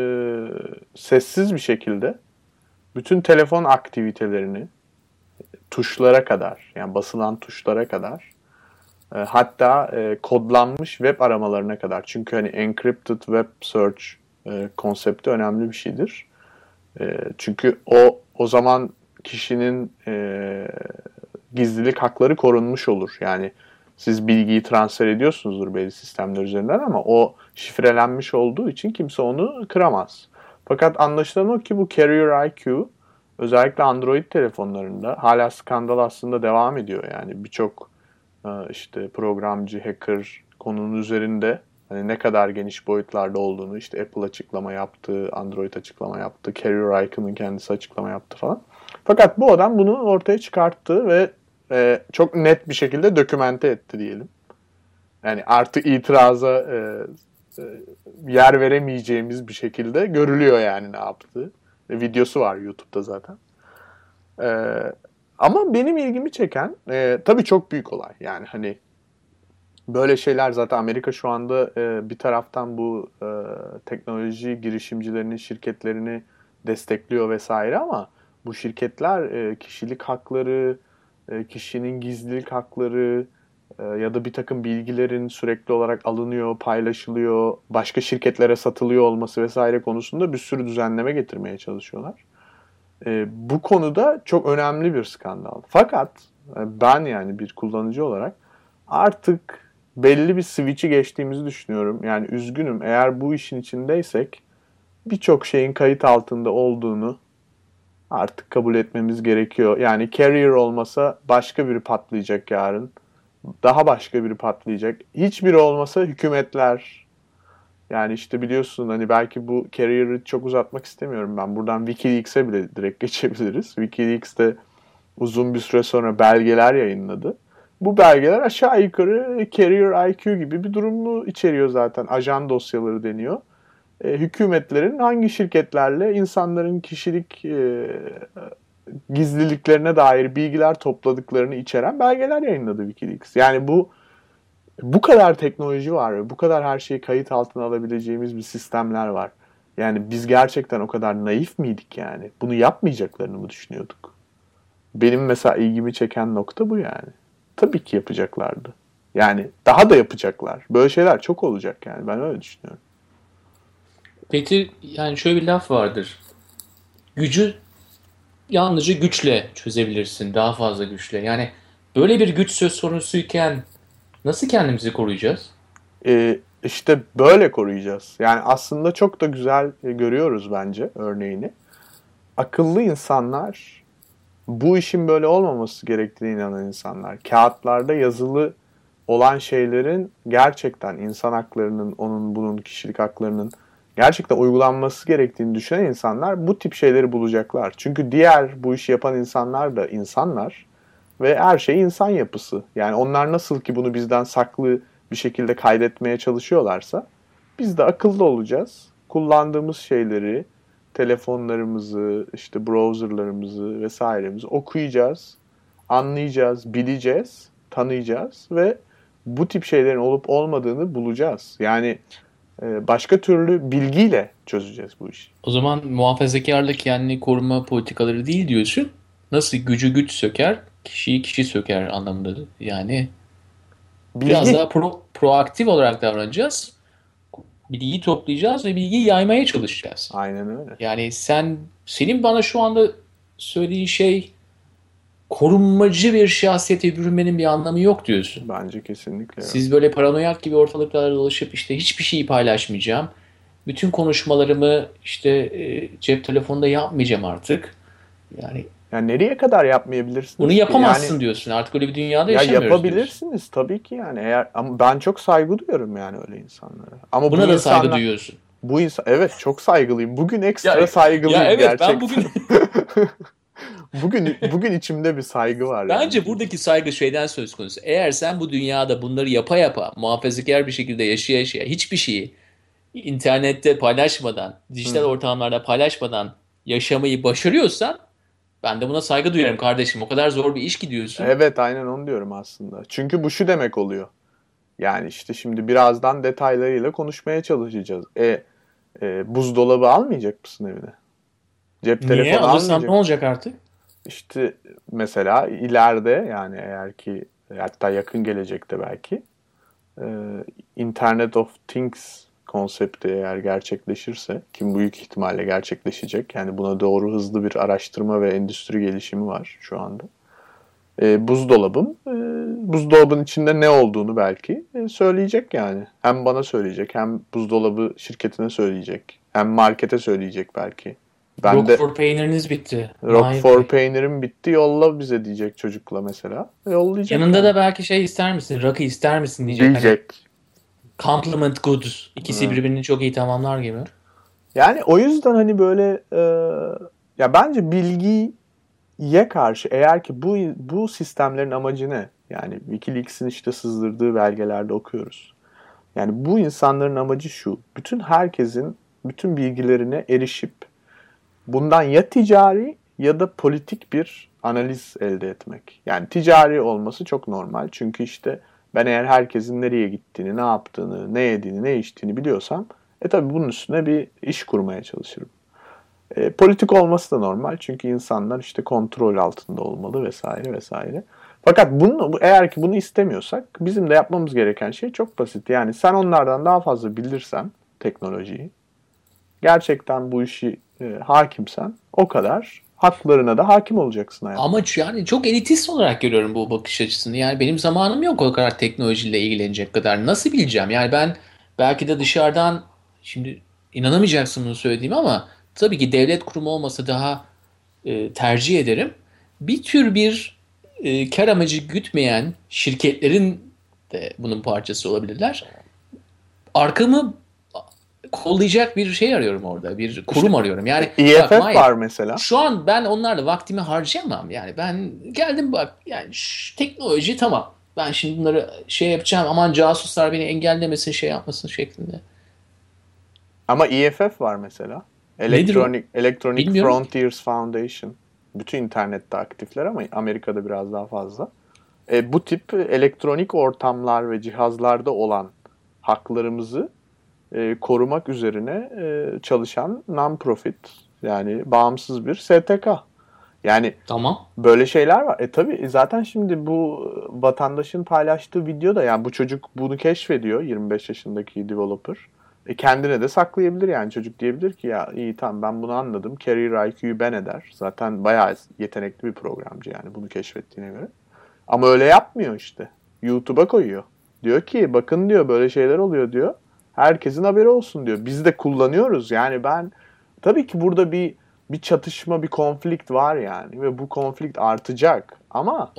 sessiz bir şekilde bütün telefon aktivitelerini tuşlara kadar yani basılan tuşlara kadar e, hatta e, kodlanmış web aramalarına kadar çünkü hani encrypted web search e, konsepti önemli bir şeydir. E, çünkü o o zaman kişinin e, gizlilik hakları korunmuş olur. Yani siz bilgiyi transfer ediyorsunuzdur belli sistemler üzerinden ama o şifrelenmiş olduğu için kimse onu kıramaz. Fakat anlaşılan o ki bu carrier IQ özellikle Android telefonlarında hala skandal aslında devam ediyor. Yani birçok e, işte programcı, hacker konunun üzerinde hani ne kadar geniş boyutlarda olduğunu işte Apple açıklama yaptı, Android açıklama yaptı, Carrier IQ'nun kendisi açıklama yaptı falan. Fakat bu adam bunu ortaya çıkarttı ve e, çok net bir şekilde dokümente etti diyelim. Yani artık itiraza e, e, yer veremeyeceğimiz bir şekilde görülüyor yani ne yaptığı. E, videosu var YouTube'da zaten. E, ama benim ilgimi çeken e, tabii çok büyük olay. Yani hani böyle şeyler zaten Amerika şu anda e, bir taraftan bu e, teknoloji girişimcilerinin şirketlerini destekliyor vesaire ama bu şirketler e, kişilik hakları, e, kişinin gizlilik hakları e, ya da bir takım bilgilerin sürekli olarak alınıyor, paylaşılıyor, başka şirketlere satılıyor olması vesaire konusunda bir sürü düzenleme getirmeye çalışıyorlar. E, bu konuda çok önemli bir skandal. Fakat ben yani bir kullanıcı olarak artık belli bir switch'i geçtiğimizi düşünüyorum. Yani üzgünüm eğer bu işin içindeysek birçok şeyin kayıt altında olduğunu artık kabul etmemiz gerekiyor. Yani carrier olmasa başka biri patlayacak yarın. Daha başka biri patlayacak. Hiçbiri olmasa hükümetler. Yani işte biliyorsun hani belki bu carrier'ı çok uzatmak istemiyorum ben. Buradan Wikileaks'e bile direkt geçebiliriz. Wikileaks'te uzun bir süre sonra belgeler yayınladı. Bu belgeler aşağı yukarı carrier IQ gibi bir durumu içeriyor zaten. Ajan dosyaları deniyor e, hükümetlerin hangi şirketlerle insanların kişilik e, gizliliklerine dair bilgiler topladıklarını içeren belgeler yayınladı Wikileaks. Yani bu bu kadar teknoloji var ve bu kadar her şeyi kayıt altına alabileceğimiz bir sistemler var. Yani biz gerçekten o kadar naif miydik yani? Bunu yapmayacaklarını mı düşünüyorduk? Benim mesela ilgimi çeken nokta bu yani. Tabii ki yapacaklardı. Yani daha da yapacaklar. Böyle şeyler çok olacak yani. Ben öyle düşünüyorum. Peki yani şöyle bir laf vardır. Gücü yalnızca güçle çözebilirsin. Daha fazla güçle. Yani böyle bir güç söz konusuyken nasıl kendimizi koruyacağız? Ee, işte böyle koruyacağız. Yani aslında çok da güzel görüyoruz bence örneğini. Akıllı insanlar bu işin böyle olmaması gerektiğine inanan insanlar. Kağıtlarda yazılı olan şeylerin gerçekten insan haklarının, onun bunun kişilik haklarının gerçekten uygulanması gerektiğini düşünen insanlar bu tip şeyleri bulacaklar. Çünkü diğer bu işi yapan insanlar da insanlar ve her şey insan yapısı. Yani onlar nasıl ki bunu bizden saklı bir şekilde kaydetmeye çalışıyorlarsa biz de akıllı olacağız. Kullandığımız şeyleri, telefonlarımızı, işte browserlarımızı vesairemizi okuyacağız, anlayacağız, bileceğiz, tanıyacağız ve bu tip şeylerin olup olmadığını bulacağız. Yani ee, başka türlü bilgiyle çözeceğiz bu işi. O zaman muhafazakarlık kendini koruma politikaları değil diyorsun. Nasıl gücü güç söker, kişiyi kişi söker anlamında. Yani Bilgi. biraz daha pro, proaktif olarak davranacağız. Bilgiyi toplayacağız ve bilgiyi yaymaya çalışacağız. Aynen öyle. Yani sen senin bana şu anda söylediğin şey korunmacı bir şahsiyete bürünmenin bir anlamı yok diyorsun. Bence kesinlikle. Siz böyle paranoyak gibi ortalıklarda dolaşıp işte hiçbir şeyi paylaşmayacağım. Bütün konuşmalarımı işte e, cep telefonunda yapmayacağım artık. Yani yani nereye kadar yapmayabilirsiniz? Bunu yapamazsın yani, diyorsun. Artık öyle bir dünyada ya yaşamıyoruz. Yapabilirsiniz diyorsun. tabii ki yani. Eğer ama ben çok saygı duyuyorum yani öyle insanlara. Ama Buna bu da insanlar, saygı duyuyorsun. Bu insan evet çok saygılıyım. Bugün ekstra ya, saygılıyım ya evet, gerçekten. Ben bugün bugün bugün içimde bir saygı var. Bence yani. buradaki saygı şeyden söz konusu. Eğer sen bu dünyada bunları yapa yapa muhafazakar bir şekilde yaşaya yaşaya hiçbir şeyi internette paylaşmadan, dijital Hı. ortamlarda paylaşmadan yaşamayı başarıyorsan ben de buna saygı duyarım kardeşim. O kadar zor bir iş gidiyorsun. Evet aynen onu diyorum aslında. Çünkü bu şu demek oluyor. Yani işte şimdi birazdan detaylarıyla konuşmaya çalışacağız. E, e, buzdolabı almayacak mısın evine? Cep Niye? telefonu Alırsam almayacak ne olacak artık? İşte mesela ileride yani eğer ki hatta yakın gelecekte belki e, Internet of Things konsepti eğer gerçekleşirse ki büyük ihtimalle gerçekleşecek yani buna doğru hızlı bir araştırma ve endüstri gelişimi var şu anda. E, buzdolabım e, buzdolabının içinde ne olduğunu belki e, söyleyecek yani. Hem bana söyleyecek hem buzdolabı şirketine söyleyecek hem markete söyleyecek belki. Ben de Roquefort peyniriniz bitti. Roquefort Vay be. peynirim bitti yolla bize diyecek çocukla mesela. Yollayacak. Yanında yani. da belki şey ister misin? Rakı ister misin diyecek. Hani diyecek. compliment goods. İkisi Evet. birbirini çok iyi tamamlar gibi. Yani o yüzden hani böyle e, ya bence bilgiye karşı eğer ki bu bu sistemlerin amacı ne? Yani WikiLeaks'in işte sızdırdığı belgelerde okuyoruz. Yani bu insanların amacı şu. Bütün herkesin bütün bilgilerine erişip bundan ya ticari ya da politik bir analiz elde etmek. Yani ticari olması çok normal. Çünkü işte ben eğer herkesin nereye gittiğini, ne yaptığını, ne yediğini, ne içtiğini biliyorsam e tabi bunun üstüne bir iş kurmaya çalışırım. E, politik olması da normal çünkü insanlar işte kontrol altında olmalı vesaire vesaire. Fakat bunu bu- eğer ki bunu istemiyorsak bizim de yapmamız gereken şey çok basit. Yani sen onlardan daha fazla bilirsen teknolojiyi, gerçekten bu işi e, hakimsen o kadar haklarına da hakim olacaksın hayatım. Ama yani çok elitist olarak görüyorum bu bakış açısını. Yani benim zamanım yok o kadar teknolojiyle ilgilenecek kadar. Nasıl bileceğim? Yani ben belki de dışarıdan şimdi inanamayacaksın bunu söylediğime ama tabii ki devlet kurumu olmasa daha e, tercih ederim. Bir tür bir e, kar amacı gütmeyen şirketlerin de bunun parçası olabilirler. Arkamı kollayacak bir şey arıyorum orada. Bir kurum arıyorum. Yani İEF bak, Mahir, var mesela. şu an ben onlarla vaktimi harcayamam. Yani ben geldim bak yani şu teknoloji tamam. Ben şimdi bunları şey yapacağım aman casuslar beni engellemesin şey yapmasın şeklinde. Ama EFF var mesela. Electronic, Electronic Bilmiyorum. Frontiers Foundation. Bütün internette aktifler ama Amerika'da biraz daha fazla. E, bu tip elektronik ortamlar ve cihazlarda olan haklarımızı e, korumak üzerine e, çalışan non-profit yani bağımsız bir STK. Yani Tamam. Böyle şeyler var. E tabi zaten şimdi bu vatandaşın paylaştığı videoda yani bu çocuk bunu keşfediyor 25 yaşındaki developer. E kendine de saklayabilir yani çocuk diyebilir ki ya iyi tamam ben bunu anladım. Career IQ'yu ben eder. Zaten bayağı yetenekli bir programcı yani bunu keşfettiğine göre. Ama öyle yapmıyor işte. YouTube'a koyuyor. Diyor ki bakın diyor böyle şeyler oluyor diyor. Herkesin haberi olsun diyor. Biz de kullanıyoruz. Yani ben tabii ki burada bir bir çatışma, bir konflikt var yani ve bu konflikt artacak. Ama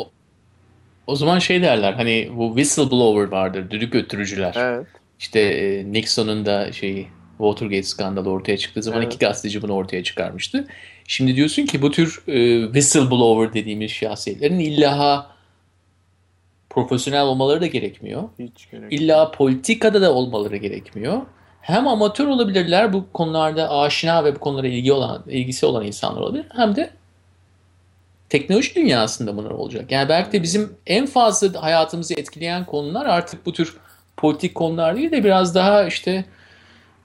O zaman şey derler hani bu whistleblower vardır düdük öttürücüler. evet, İşte e, Nixon'un da şeyi Watergate skandalı ortaya çıktığı zaman Evet. iki gazeteci bunu ortaya çıkarmıştı. Şimdi diyorsun ki bu tür e, whistleblower dediğimiz şahsiyetlerin illa profesyonel olmaları da gerekmiyor. hiç gerek. İlla politikada da olmaları gerekmiyor. Hem amatör olabilirler bu konularda aşina ve bu konulara ilgi olan, ilgisi olan insanlar olabilir. Hem de teknoloji dünyasında bunlar olacak. Yani belki de bizim en fazla hayatımızı etkileyen konular artık bu tür politik konular değil de biraz daha işte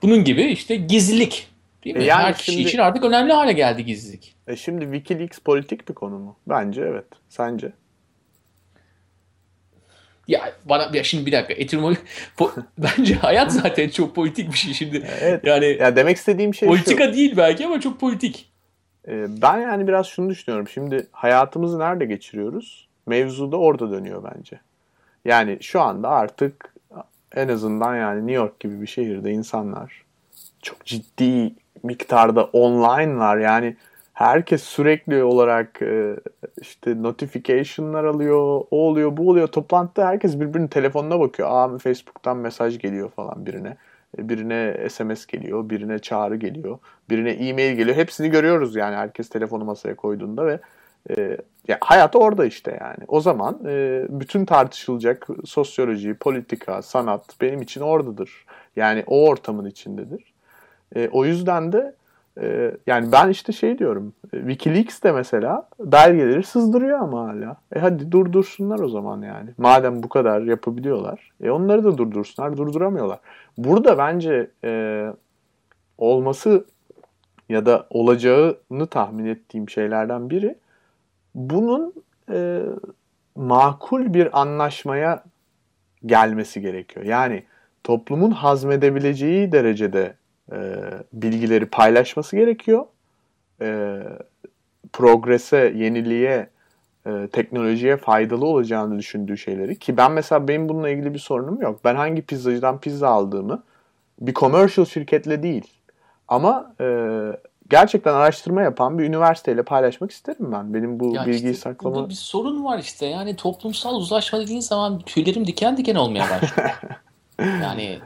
bunun gibi işte gizlilik. Değil mi? E yani Her kişi şimdi- için artık önemli hale geldi gizlilik. E şimdi Wikileaks politik bir konu mu? Bence evet. Sence? Ya bana ya şimdi bir dakika po- bence hayat zaten çok politik bir şey şimdi. Evet. Yani Ya demek istediğim şey şu. politika değil belki ama çok politik. E, ben yani biraz şunu düşünüyorum. Şimdi hayatımızı nerede geçiriyoruz? Mevzu da orada dönüyor bence. Yani şu anda artık en azından yani New York gibi bir şehirde insanlar çok ciddi miktarda online'lar. Yani herkes sürekli olarak e, işte notification'lar alıyor, o oluyor, bu oluyor. Toplantıda herkes birbirinin telefonuna bakıyor. Aa Facebook'tan mesaj geliyor falan birine. Birine SMS geliyor, birine çağrı geliyor, birine e-mail geliyor. Hepsini görüyoruz yani herkes telefonu masaya koyduğunda ve e, ya hayat orada işte yani. O zaman e, bütün tartışılacak sosyoloji, politika, sanat benim için oradadır. Yani o ortamın içindedir. E, o yüzden de e, yani ben işte şey diyorum. E, Wikileaks de mesela belgeleri sızdırıyor ama hala. E hadi durdursunlar o zaman yani. Madem bu kadar yapabiliyorlar. E onları da durdursunlar. Durduramıyorlar. Burada bence e, olması ya da olacağını tahmin ettiğim şeylerden biri bunun e, makul bir anlaşmaya gelmesi gerekiyor. Yani toplumun hazmedebileceği derecede e, bilgileri paylaşması gerekiyor. E, progrese, yeniliğe, e, teknolojiye faydalı olacağını düşündüğü şeyleri ki ben mesela benim bununla ilgili bir sorunum yok. Ben hangi pizzacıdan pizza aldığımı bir commercial şirketle değil ama e, gerçekten araştırma yapan bir üniversiteyle paylaşmak isterim ben. Benim bu ya bilgiyi işte, saklama... Bir sorun var işte. Yani toplumsal uzlaşma dediğin zaman tüylerim diken diken olmaya başlıyor. yani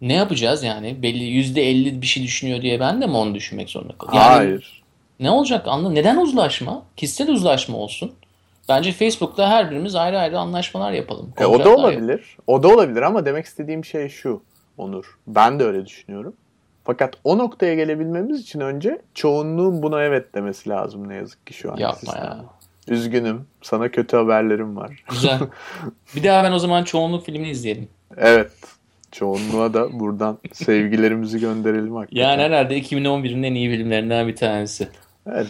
ne yapacağız yani? Belli yüzde elli bir şey düşünüyor diye ben de mi onu düşünmek zorunda kalıyorum? Yani Hayır. Ne olacak anla? Neden uzlaşma? Kişisel uzlaşma olsun. Bence Facebook'ta her birimiz ayrı ayrı anlaşmalar yapalım. E, o da olabilir. Yapalım. O da olabilir ama demek istediğim şey şu Onur. Ben de öyle düşünüyorum. Fakat o noktaya gelebilmemiz için önce çoğunluğun buna evet demesi lazım ne yazık ki şu an. Yapma sistemde. ya. Üzgünüm. Sana kötü haberlerim var. Güzel. Bir daha ben o zaman çoğunluk filmini izleyelim. Evet. Çoğunluğa da buradan sevgilerimizi gönderelim hakikaten. Yani herhalde 2011'in en iyi filmlerinden bir tanesi. Evet.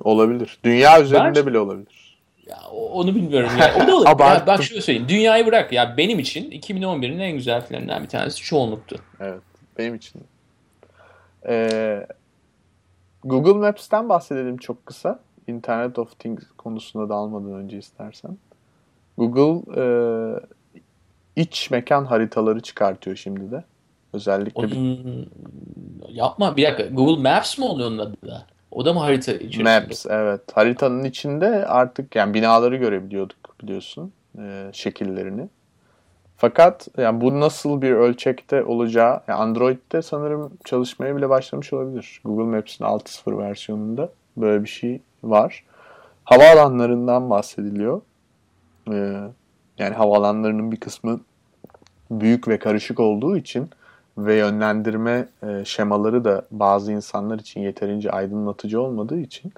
Olabilir. Dünya üzerinde ben... bile olabilir. Ya onu bilmiyorum ya. O da olabilir. ya, bak şöyle söyleyeyim. Dünyayı bırak ya benim için 2011'in en güzel filmlerinden bir tanesi çoğunluktu. Evet. Benim için. Ee, Google Maps'ten bahsedelim çok kısa. Internet of Things konusuna dalmadan önce istersen. Google e, iç mekan haritaları çıkartıyor şimdi de. Özellikle Onun... Yapma bir dakika. Google Maps mi oluyor onun adı da? O da mı harita içerisinde? Maps evet. Haritanın içinde artık yani binaları görebiliyorduk biliyorsun. E, şekillerini. Fakat yani bu nasıl bir ölçekte olacağı yani Android'de sanırım çalışmaya bile başlamış olabilir. Google Maps'in 6.0 versiyonunda böyle bir şey var. Havaalanlarından bahsediliyor. Ee, yani havaalanlarının bir kısmı büyük ve karışık olduğu için ve yönlendirme e, şemaları da bazı insanlar için yeterince aydınlatıcı olmadığı için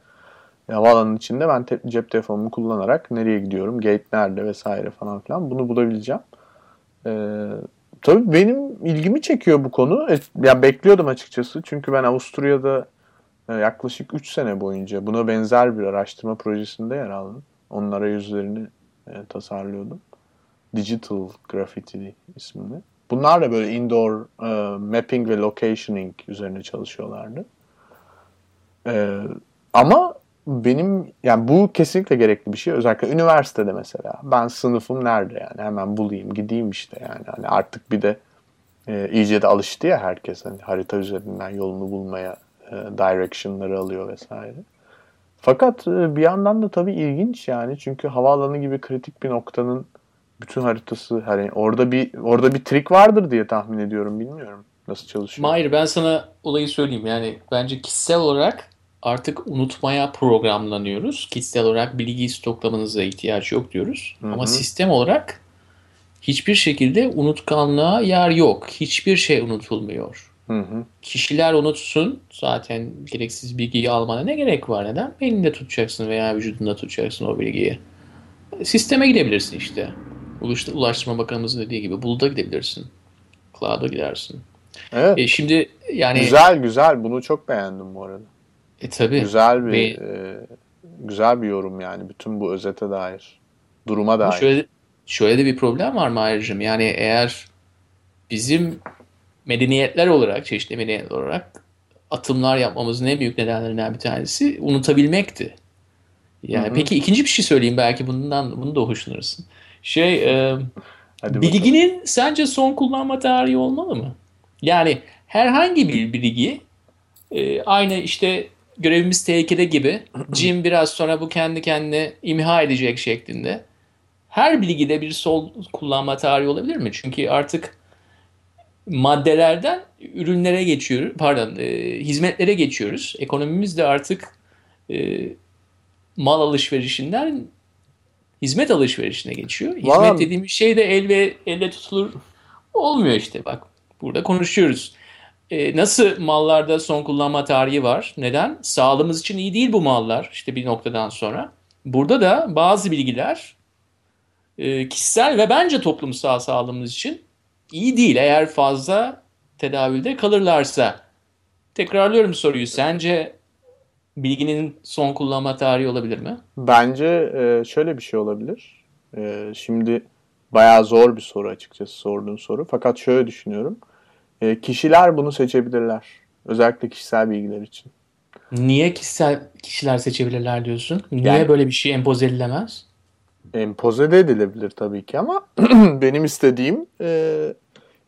e, havaalanının içinde ben te- cep telefonumu kullanarak nereye gidiyorum, gate nerede vesaire falan filan bunu bulabileceğim. Ee, tabii benim ilgimi çekiyor bu konu. E, ya bekliyordum açıkçası. Çünkü ben Avusturya'da e, yaklaşık 3 sene boyunca buna benzer bir araştırma projesinde yer aldım. Onun arayüzlerini e, tasarlıyordum. Digital Graffiti isminde. Bunlar da böyle indoor e, mapping ve locationing üzerine çalışıyorlardı. E, ama benim yani bu kesinlikle gerekli bir şey. Özellikle üniversitede mesela. Ben sınıfım nerede yani hemen bulayım gideyim işte yani. Hani artık bir de e, iyice de alıştı ya herkes hani harita üzerinden yolunu bulmaya e, direction'ları alıyor vesaire. Fakat e, bir yandan da tabii ilginç yani çünkü havaalanı gibi kritik bir noktanın bütün haritası hani orada bir orada bir trik vardır diye tahmin ediyorum bilmiyorum nasıl çalışıyor. Hayır ben sana olayı söyleyeyim yani bence kişisel olarak artık unutmaya programlanıyoruz. Kişisel olarak bilgi stoklamanıza ihtiyaç yok diyoruz. Hı-hı. Ama sistem olarak hiçbir şekilde unutkanlığa yer yok. Hiçbir şey unutulmuyor. Hı hı. Kişiler unutsun. Zaten gereksiz bilgiyi almana ne gerek var? Neden? Elinde tutacaksın veya vücudunda tutacaksın o bilgiyi. Sisteme gidebilirsin işte. Ulaştırma Bakanımızın dediği gibi buluta gidebilirsin. Cloud'a gidersin. Evet. E şimdi yani güzel güzel bunu çok beğendim bu arada. E tabii. Güzel bir Ve, e, güzel bir yorum yani bütün bu özete dair. Duruma dair. Şöyle, şöyle de bir problem var Mahir'cim. Yani eğer bizim medeniyetler olarak, çeşitli medeniyetler olarak atımlar yapmamızın en büyük nedenlerinden bir tanesi unutabilmekti. Yani Hı-hı. peki ikinci bir şey söyleyeyim belki bundan bunu da hoşlanırsın. Şey e, bilginin sence son kullanma tarihi olmalı mı? Yani herhangi bir bilgi e, aynı işte görevimiz tehlikede gibi Jim biraz sonra bu kendi kendine imha edecek şeklinde her bilgide bir sol kullanma tarihi olabilir mi? Çünkü artık maddelerden ürünlere geçiyoruz, pardon, e, hizmetlere geçiyoruz. Ekonomimiz de artık e, mal alışverişinden hizmet alışverişine geçiyor. Hizmet Vallahi- dediğimiz şey de el ve elle tutulur olmuyor işte bak. Burada konuşuyoruz. E, nasıl mallarda son kullanma tarihi var? Neden? Sağlığımız için iyi değil bu mallar işte bir noktadan sonra. Burada da bazı bilgiler e, kişisel ve bence toplumsal sağlığımız için iyi değil eğer fazla tedavülde kalırlarsa. Tekrarlıyorum soruyu. Sence bilginin son kullanma tarihi olabilir mi? Bence e, şöyle bir şey olabilir. E, şimdi bayağı zor bir soru açıkçası sorduğun soru. Fakat şöyle düşünüyorum. E, kişiler bunu seçebilirler. Özellikle kişisel bilgiler için. Niye kişisel kişiler seçebilirler diyorsun? Niye Yani- böyle bir şey empoze edilemez? Empoze de edilebilir tabii ki ama benim istediğim e,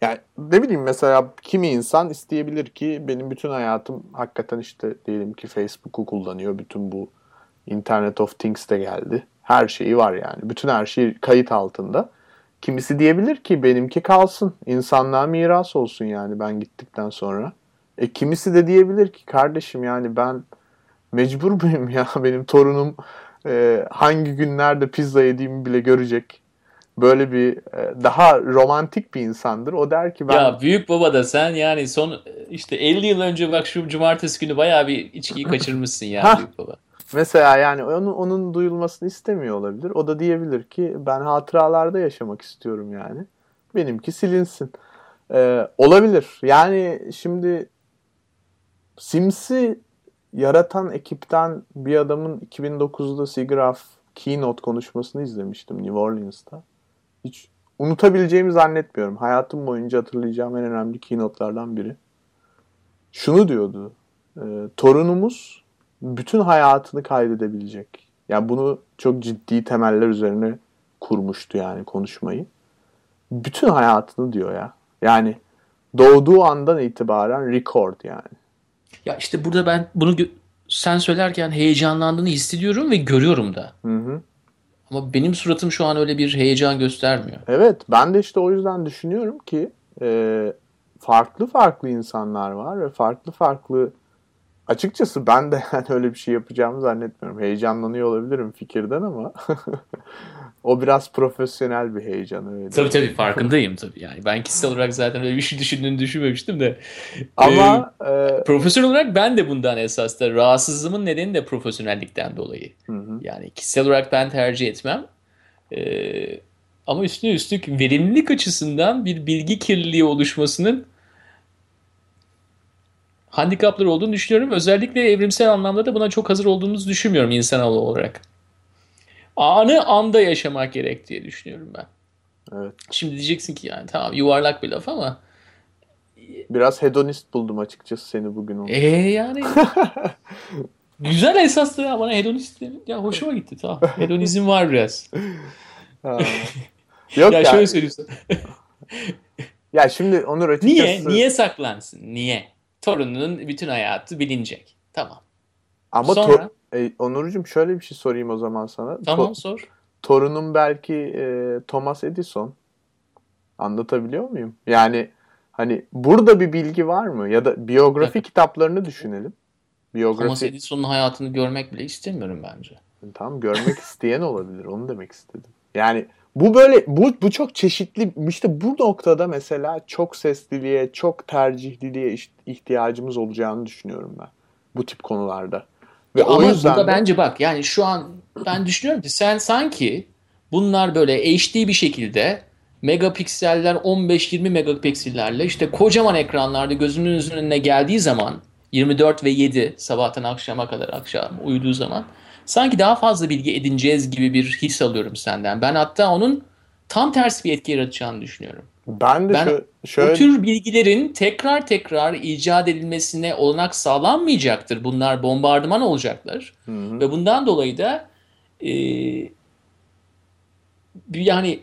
yani ne bileyim mesela kimi insan isteyebilir ki benim bütün hayatım hakikaten işte diyelim ki Facebook'u kullanıyor. Bütün bu Internet of Things de geldi. Her şeyi var yani. Bütün her şey kayıt altında. Kimisi diyebilir ki benimki kalsın. İnsanlığa miras olsun yani ben gittikten sonra. E kimisi de diyebilir ki kardeşim yani ben mecbur muyum ya benim torunum e, hangi günlerde pizza yediğimi bile görecek. Böyle bir e, daha romantik bir insandır. O der ki ben Ya büyük baba da sen yani son işte 50 yıl önce bak şu cumartesi günü bayağı bir içkiyi kaçırmışsın ya Hah. büyük baba. mesela yani onun onun duyulmasını istemiyor olabilir. O da diyebilir ki ben hatıralarda yaşamak istiyorum yani. Benimki silinsin. E, olabilir. Yani şimdi Sims'i yaratan ekipten bir adamın 2009'da SIGGRAPH keynote konuşmasını izlemiştim New Orleans'ta. Hiç unutabileceğimi zannetmiyorum. Hayatım boyunca hatırlayacağım en önemli keynote'lardan biri. Şunu diyordu. e, torunumuz bütün hayatını kaydedebilecek. Yani bunu çok ciddi temeller üzerine kurmuştu yani konuşmayı. Bütün hayatını diyor ya. Yani doğduğu andan itibaren record yani. Ya işte burada ben bunu sen söylerken heyecanlandığını hissediyorum ve görüyorum da. Hı hı. Ama benim suratım şu an öyle bir heyecan göstermiyor. Evet ben de işte o yüzden düşünüyorum ki e, farklı farklı insanlar var ve farklı farklı açıkçası ben de yani öyle bir şey yapacağımı zannetmiyorum. Heyecanlanıyor olabilirim fikirden ama o biraz profesyonel bir heyecan öyle. Tabii tabii farkındayım tabii yani. Ben kişisel olarak zaten öyle bir şey düşündüğünü düşünmemiştim de. Ama e, Ee, profesyonel olarak ben de bundan esas da rahatsızlığımın nedeni de profesyonellikten dolayı. hı hı. Yani kişisel olarak ben tercih etmem. Ee, ama üstüne üstlük verimlilik açısından bir bilgi kirliliği oluşmasının handikapları olduğunu düşünüyorum. Özellikle evrimsel anlamda da buna çok hazır olduğumuzu düşünmüyorum insan olarak. Anı anda yaşamak gerek diye düşünüyorum ben. Evet. Şimdi diyeceksin ki yani tamam yuvarlak bir laf ama Biraz hedonist buldum açıkçası seni bugün. ee yani güzel esas da ya bana hedonist ya hoşuma gitti tamam. Hedonizm var biraz. Ha. Yok ya ya, şöyle söyleyeyim sana. ya şimdi Onur açıkçası Niye? Niye saklansın? Niye? Torununun bütün hayatı bilinecek. Tamam. ama Sonra? To- e, Onurcuğum şöyle bir şey sorayım o zaman sana. To- Tamam sor. torunum belki e, Thomas Edison. Anlatabiliyor muyum? Yani hani burada bir bilgi var mı? Ya da biyografi kitaplarını düşünelim. Biyografi Thomas Edison'un hayatını görmek bile istemiyorum bence. Tamam görmek isteyen olabilir. Onu demek istedim. Yani bu böyle bu bu çok çeşitli işte bu noktada mesela çok sesliliğe, çok tercihliliğe ihtiyacımız olacağını düşünüyorum ben. Bu tip konularda. Ve o Ama yüzden burada de- bence bak yani şu an ben düşünüyorum ki sen sanki bunlar böyle HD bir şekilde megapikseller 15-20 megapiksellerle işte kocaman ekranlarda gözünüzün önüne geldiği zaman 24 ve 7 sabahtan akşama kadar akşam uyuduğu zaman sanki daha fazla bilgi edineceğiz gibi bir his alıyorum senden. Ben hatta onun tam tersi bir etki yaratacağını düşünüyorum. ben de Ben şö- şöyle Bu tür bilgilerin tekrar tekrar icat edilmesine olanak sağlanmayacaktır. Bunlar bombardıman olacaklar. Hı hı. Ve bundan dolayı da e, yani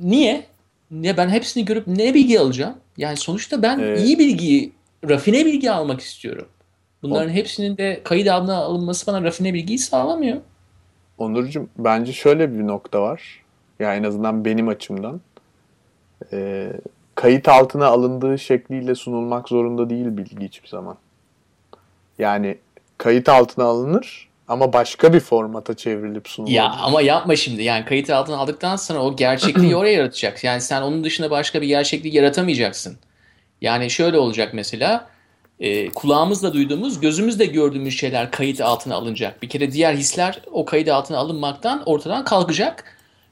niye? Ne ben hepsini görüp ne bilgi alacağım? Yani sonuçta ben Ee, iyi bilgiyi, rafine bilgi almak istiyorum. Bunların hepsinin de kayıt altına alınması bana rafine bilgiyi sağlamıyor. Onurcuğum bence şöyle bir nokta var. Yani en azından benim açımdan. E, kayıt altına alındığı şekliyle sunulmak zorunda değil bilgi hiçbir zaman. Yani kayıt altına alınır ama başka bir formata çevrilip sunulur. Ya ama yapma şimdi. Yani kayıt altına aldıktan sonra o gerçekliği oraya yaratacak. Yani sen onun dışında başka bir gerçekliği yaratamayacaksın. Yani şöyle olacak mesela e, kulağımızla duyduğumuz, gözümüzle gördüğümüz şeyler kayıt altına alınacak. Bir kere diğer hisler o kayıt altına alınmaktan ortadan kalkacak.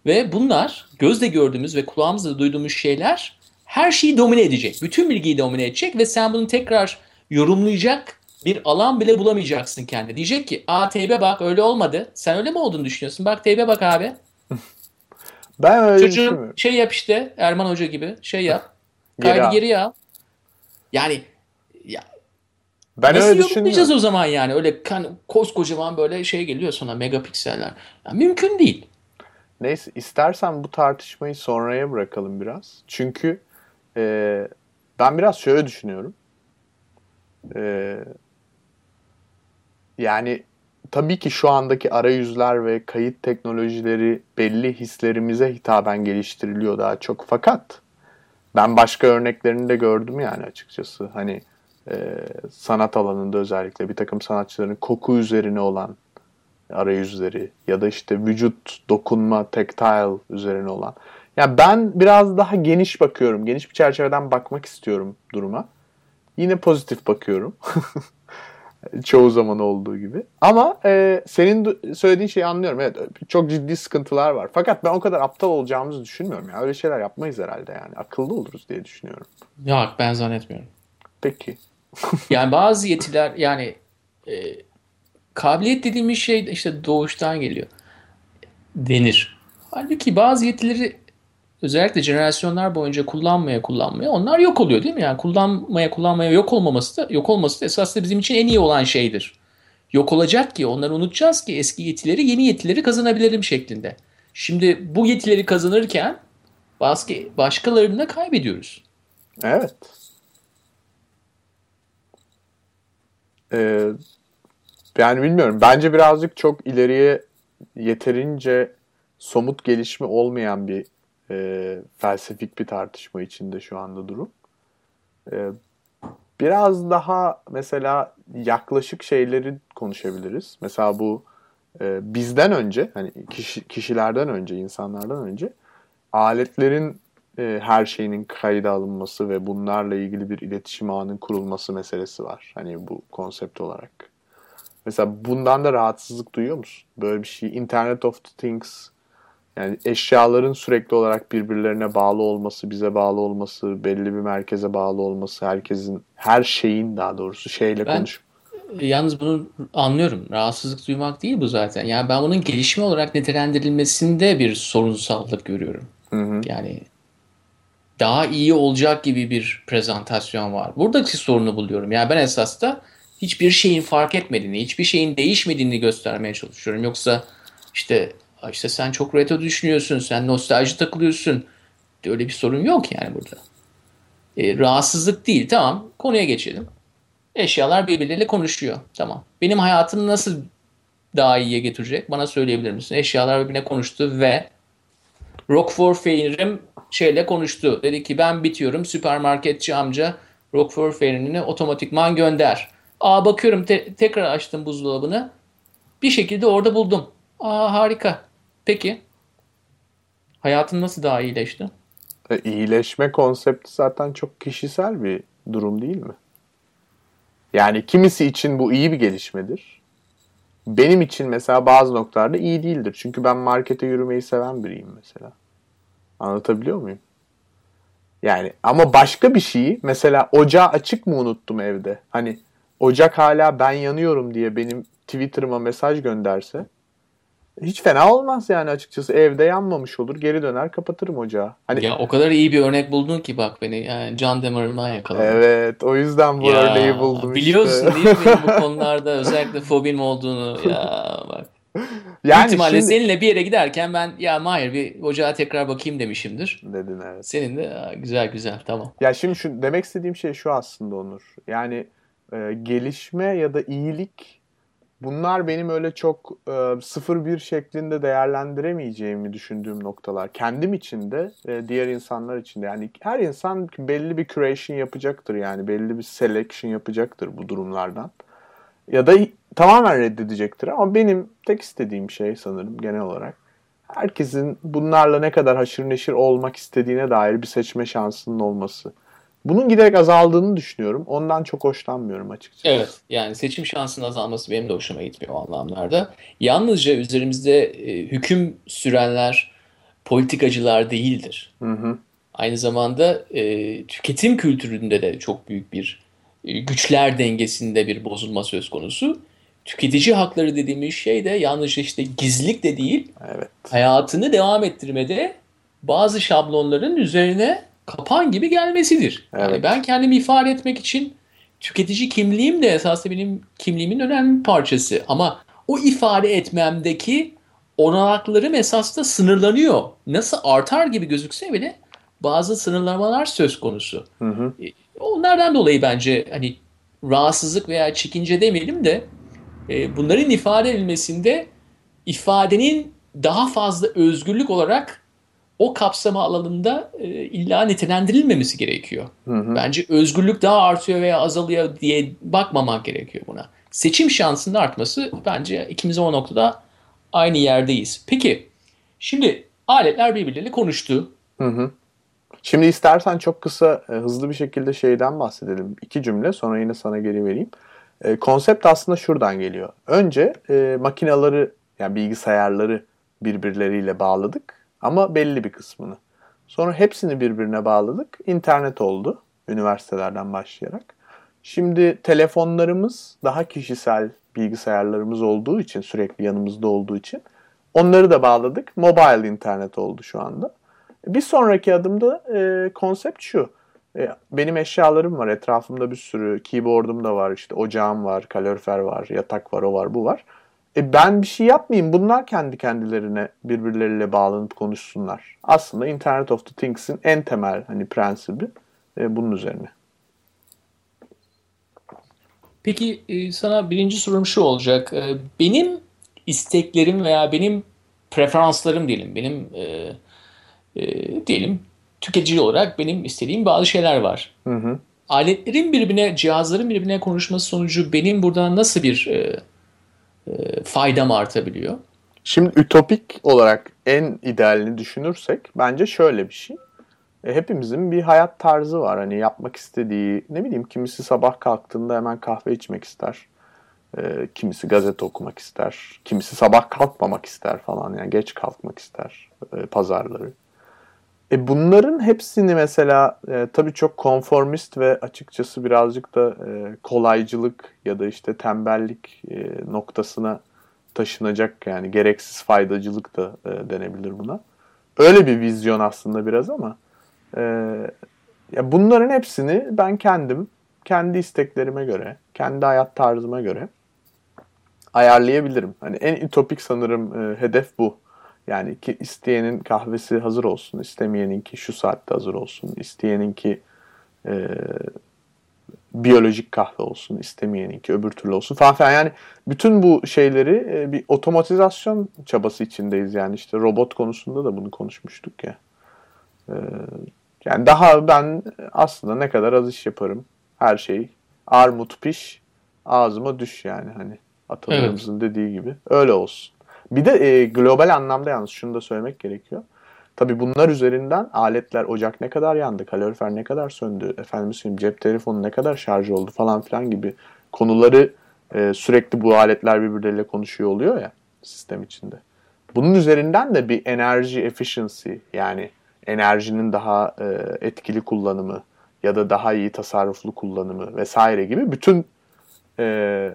Ve bunlar gözle gördüğümüz ve kulağımızla duyduğumuz şeyler her şeyi domine edecek. Bütün bilgiyi domine edecek ve sen bunu tekrar yorumlayacak bir alan bile bulamayacaksın kendi. Diyecek ki aa teybe bak öyle olmadı. Sen öyle mi olduğunu düşünüyorsun? Bak teybe bak abi. Ben öyle Çocuğum şey yap işte Erman Hoca gibi şey yap. Kaydı Geri geri al. Yani ya Ben nasıl öyle yorumlayacağız o zaman yani? Öyle kan, koskocaman böyle şey geliyor sana megapikseller. Ya mümkün değil. Neyse istersen bu tartışmayı sonraya bırakalım biraz. Çünkü e, ben biraz şöyle düşünüyorum. E, yani tabii ki şu andaki arayüzler ve kayıt teknolojileri belli hislerimize hitaben geliştiriliyor daha çok. Fakat ben başka örneklerini de gördüm yani açıkçası. Hani e, sanat alanında özellikle bir takım sanatçıların koku üzerine olan arayüzleri ya da işte vücut dokunma, tactile üzerine olan. Yani ben biraz daha geniş bakıyorum. Geniş bir çerçeveden bakmak istiyorum duruma. Yine pozitif bakıyorum. Çoğu zaman olduğu gibi. Ama e, senin söylediğin şeyi anlıyorum. Evet çok ciddi sıkıntılar var. Fakat ben o kadar aptal olacağımızı düşünmüyorum. Ya. Öyle şeyler yapmayız herhalde yani. Akıllı oluruz diye düşünüyorum. Yok ben zannetmiyorum. Peki. Yani bazı yetiler yani e, kabiliyet dediğimiz şey işte doğuştan geliyor denir. Halbuki bazı yetileri özellikle jenerasyonlar boyunca kullanmaya kullanmaya onlar yok oluyor değil mi? Yani kullanmaya kullanmaya yok olmaması da yok olması da esasında bizim için en iyi olan şeydir. Yok olacak ki onları unutacağız ki eski yetileri yeni yetileri kazanabilelim şeklinde. Şimdi bu yetileri kazanırken başka, başkalarını da kaybediyoruz. Evet. Ee, yani bilmiyorum. Bence birazcık çok ileriye yeterince somut gelişme olmayan bir e, felsefik bir tartışma içinde şu anda durum. Ee, biraz daha mesela yaklaşık şeyleri konuşabiliriz. Mesela bu e, bizden önce, hani kişi, kişilerden önce, insanlardan önce aletlerin e, her şeyinin kayda alınması ve bunlarla ilgili bir iletişim ağının kurulması meselesi var. Hani bu konsept olarak. Mesela bundan da rahatsızlık duyuyor musun? Böyle bir şey. Internet of Things yani eşyaların sürekli olarak birbirlerine bağlı olması, bize bağlı olması, belli bir merkeze bağlı olması, herkesin, her şeyin daha doğrusu şeyle Ben- konuş. Yalnız bunu anlıyorum. Rahatsızlık duymak değil bu zaten. Yani ben bunun gelişme olarak nitelendirilmesinde bir sorunsallık görüyorum. Hı hı. Yani daha iyi olacak gibi bir prezentasyon var. Buradaki sorunu buluyorum. Yani ben esas da hiçbir şeyin fark etmediğini, hiçbir şeyin değişmediğini göstermeye çalışıyorum. Yoksa işte işte sen çok retro düşünüyorsun, sen nostalji takılıyorsun. Öyle bir sorun yok yani burada. E, rahatsızlık değil. Tamam, konuya geçelim. Eşyalar birbirleriyle konuşuyor. Tamam. Benim hayatımı nasıl daha iyiye getirecek? Bana söyleyebilir misin? Eşyalar birbirine konuştu ve Roquefort peynirim şeyle konuştu. Dedi ki ben bitiyorum süpermarketçi amca Roquefort peynirini otomatikman gönder. Aa bakıyorum te- tekrar açtım buzdolabını. Bir şekilde orada buldum. Aa harika. Peki. Hayatın nasıl daha iyileşti? E, iyileşme konsepti zaten çok kişisel bir durum değil mi? Yani kimisi için bu iyi bir gelişmedir. Benim için mesela bazı noktalarda iyi değildir. Çünkü ben markete yürümeyi seven biriyim mesela. Anlatabiliyor muyum? Yani ama başka bir şeyi mesela ocağı açık mı unuttum evde? Hani ocak hala ben yanıyorum diye benim Twitter'ıma mesaj gönderse hiç fena olmaz yani açıkçası. Evde yanmamış olur. Geri döner kapatırım ocağı. Hani Ya o kadar iyi bir örnek buldun ki bak beni yani Can Demir'den yakaladın. Evet, o yüzden bu Ya, örneği buldum Biliyorsun işte. değil mi bu konularda özellikle fobim olduğunu ya bak. Yani ihtimalle şimdi... seninle bir yere giderken ben ya Mahir bir ocağa tekrar bakayım demişimdir. Dedin evet. Senin de "Aa, güzel güzel tamam. Ya şimdi şu demek istediğim şey şu aslında Onur. Yani e, gelişme ya da iyilik bunlar benim öyle çok e, sıfır bir şeklinde değerlendiremeyeceğimi düşündüğüm noktalar. Kendim için de e, diğer insanlar için de. Yani her insan belli bir curation yapacaktır yani belli bir selection yapacaktır bu durumlardan. Ya da tamamen reddedecektir ama benim tek istediğim şey sanırım genel olarak herkesin bunlarla ne kadar haşır neşir olmak istediğine dair bir seçme şansının olması. Bunun giderek azaldığını düşünüyorum. Ondan çok hoşlanmıyorum açıkçası. Evet. Yani seçim şansının azalması benim de hoşuma gitmiyor o anlamlarda. Yalnızca üzerimizde e, hüküm sürenler politikacılar değildir. Hı hı. Aynı zamanda e, tüketim kültüründe de çok büyük bir e, güçler dengesinde bir bozulma söz konusu. Tüketici hakları dediğimiz şey de yalnızca işte gizlilik de değil, Evet. hayatını devam ettirmede bazı şablonların üzerine kapan gibi gelmesidir. Yani Evet. ben kendimi ifade etmek için tüketici kimliğim de esasında benim kimliğimin önemli bir parçası. Ama o ifade etmemdeki olanaklarım esasında sınırlanıyor. Nasıl artar gibi gözükse bile bazı sınırlamalar söz konusu. Hı hı. Onlardan dolayı bence hani rahatsızlık veya çekince demeyelim de e, bunların ifade edilmesinde ifadenin daha fazla özgürlük olarak o kapsama alanında e, illa nitelendirilmemesi gerekiyor. Hı hı. Bence özgürlük daha artıyor veya azalıyor diye bakmamak gerekiyor buna. Seçim şansının artması bence ikimiz o noktada aynı yerdeyiz. Peki şimdi aletler birbirleriyle konuştu. Hı hı. Şimdi istersen çok kısa, e, hızlı bir şekilde şeyden bahsedelim. İki cümle sonra yine sana geri vereyim. E, konsept aslında şuradan geliyor. Önce e, makineleri, yani bilgisayarları birbirleriyle bağladık ama belli bir kısmını. Sonra hepsini birbirine bağladık. İnternet oldu üniversitelerden başlayarak. Şimdi telefonlarımız daha kişisel bilgisayarlarımız olduğu için, sürekli yanımızda olduğu için onları da bağladık. Mobile internet oldu şu anda. Bir sonraki adımda e, konsept şu. E, benim eşyalarım var. Etrafımda bir sürü keyboard'um da var. işte ocağım var, kalorifer var, yatak var, o var, bu var. E, ben bir şey yapmayayım. Bunlar kendi kendilerine birbirleriyle bağlanıp konuşsunlar. Aslında Internet of the Things'in en temel hani prensibi e, bunun üzerine. Peki e, sana birinci sorum şu olacak. E, Benim isteklerim veya benim preferanslarım diyelim, benim e, e, diyelim tüketici olarak benim istediğim bazı şeyler var. Hı hı. Aletlerin birbirine, cihazların birbirine konuşması sonucu benim buradan nasıl bir e, e, faydam artabiliyor? Şimdi ütopik olarak en idealini düşünürsek bence şöyle bir şey. E, hepimizin bir hayat tarzı var. Hani yapmak istediği, ne bileyim kimisi sabah kalktığında hemen kahve içmek ister. E, kimisi gazete okumak ister. Kimisi sabah kalkmamak ister falan. Yani geç kalkmak ister e, pazarları. E bunların hepsini mesela e, tabii çok konformist ve açıkçası birazcık da e, kolaycılık ya da işte tembellik e, noktasına taşınacak yani gereksiz faydacılık da e, denebilir buna. Öyle bir vizyon aslında biraz ama e, ya bunların hepsini ben kendim kendi isteklerime göre, kendi hayat tarzıma göre ayarlayabilirim. Hani en ütopik sanırım e, hedef bu. Yani ki isteyenin kahvesi hazır olsun, istemeyenin ki şu saatte hazır olsun, isteyenin ki e, biyolojik kahve olsun, istemeyenin ki öbür türlü olsun falan filan. Yani bütün bu şeyleri e, bir otomatizasyon çabası içindeyiz. Yani işte robot konusunda da bunu konuşmuştuk ya. E, yani daha ben aslında ne kadar az iş yaparım. Her şey armut piş, ağzıma düş yani hani atalarımızın dediği gibi. Öyle olsun. Bir de e, global anlamda yalnız şunu da söylemek gerekiyor. Tabii bunlar üzerinden aletler, ocak ne kadar yandı, kalorifer ne kadar söndü, efendim söyleyeyim cep telefonu ne kadar şarj oldu falan filan gibi konuları e, sürekli bu aletler birbirleriyle konuşuyor oluyor ya sistem içinde. Bunun üzerinden de bir enerji efficiency yani enerjinin daha e, etkili kullanımı ya da daha iyi tasarruflu kullanımı vesaire gibi bütün e,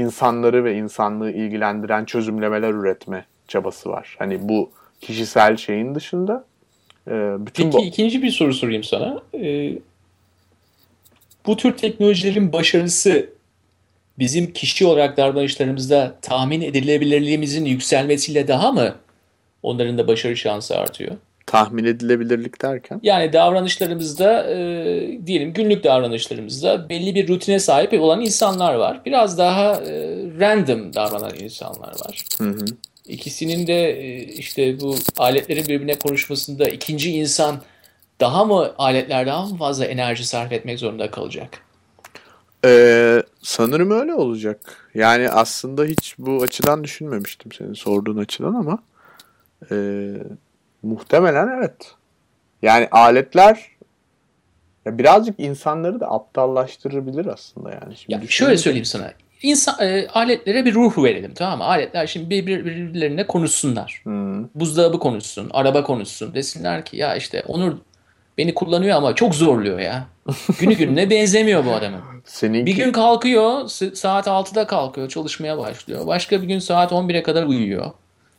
insanları ve insanlığı ilgilendiren çözümlemeler üretme çabası var. Hani bu kişisel şeyin dışında e, bütün Peki bu... ikinci bir soru sorayım sana. Ee, bu tür teknolojilerin başarısı bizim kişi olarak davranışlarımızda tahmin edilebilirliğimizin yükselmesiyle daha mı onların da başarı şansı artıyor? Tahmin edilebilirlik derken? Yani davranışlarımızda e, diyelim günlük davranışlarımızda belli bir rutine sahip olan insanlar var. Biraz daha e, random davranan insanlar var. Hı hı. İkisinin de e, işte bu aletlerin birbirine konuşmasında ikinci insan daha mı aletler daha mı fazla enerji sarf etmek zorunda kalacak? Ee, sanırım öyle olacak. Yani aslında hiç bu açıdan düşünmemiştim senin sorduğun açıdan ama e, muhtemelen evet. Yani aletler ya birazcık insanları da aptallaştırabilir aslında yani. Şimdi Ya şöyle söyleyeyim sana. İnsan, e, aletlere bir ruh verelim tamam mı? Aletler şimdi birbir, birbirlerine konuşsunlar. Hı. Buzdolabı konuşsun, araba konuşsun. Desinler ki ya işte Onur beni kullanıyor ama çok zorluyor ya. Günü gününe benzemiyor bu adamın. Seninki Bir gün kalkıyor, saat 6'da kalkıyor, çalışmaya başlıyor. Başka bir gün saat 11'e kadar uyuyor.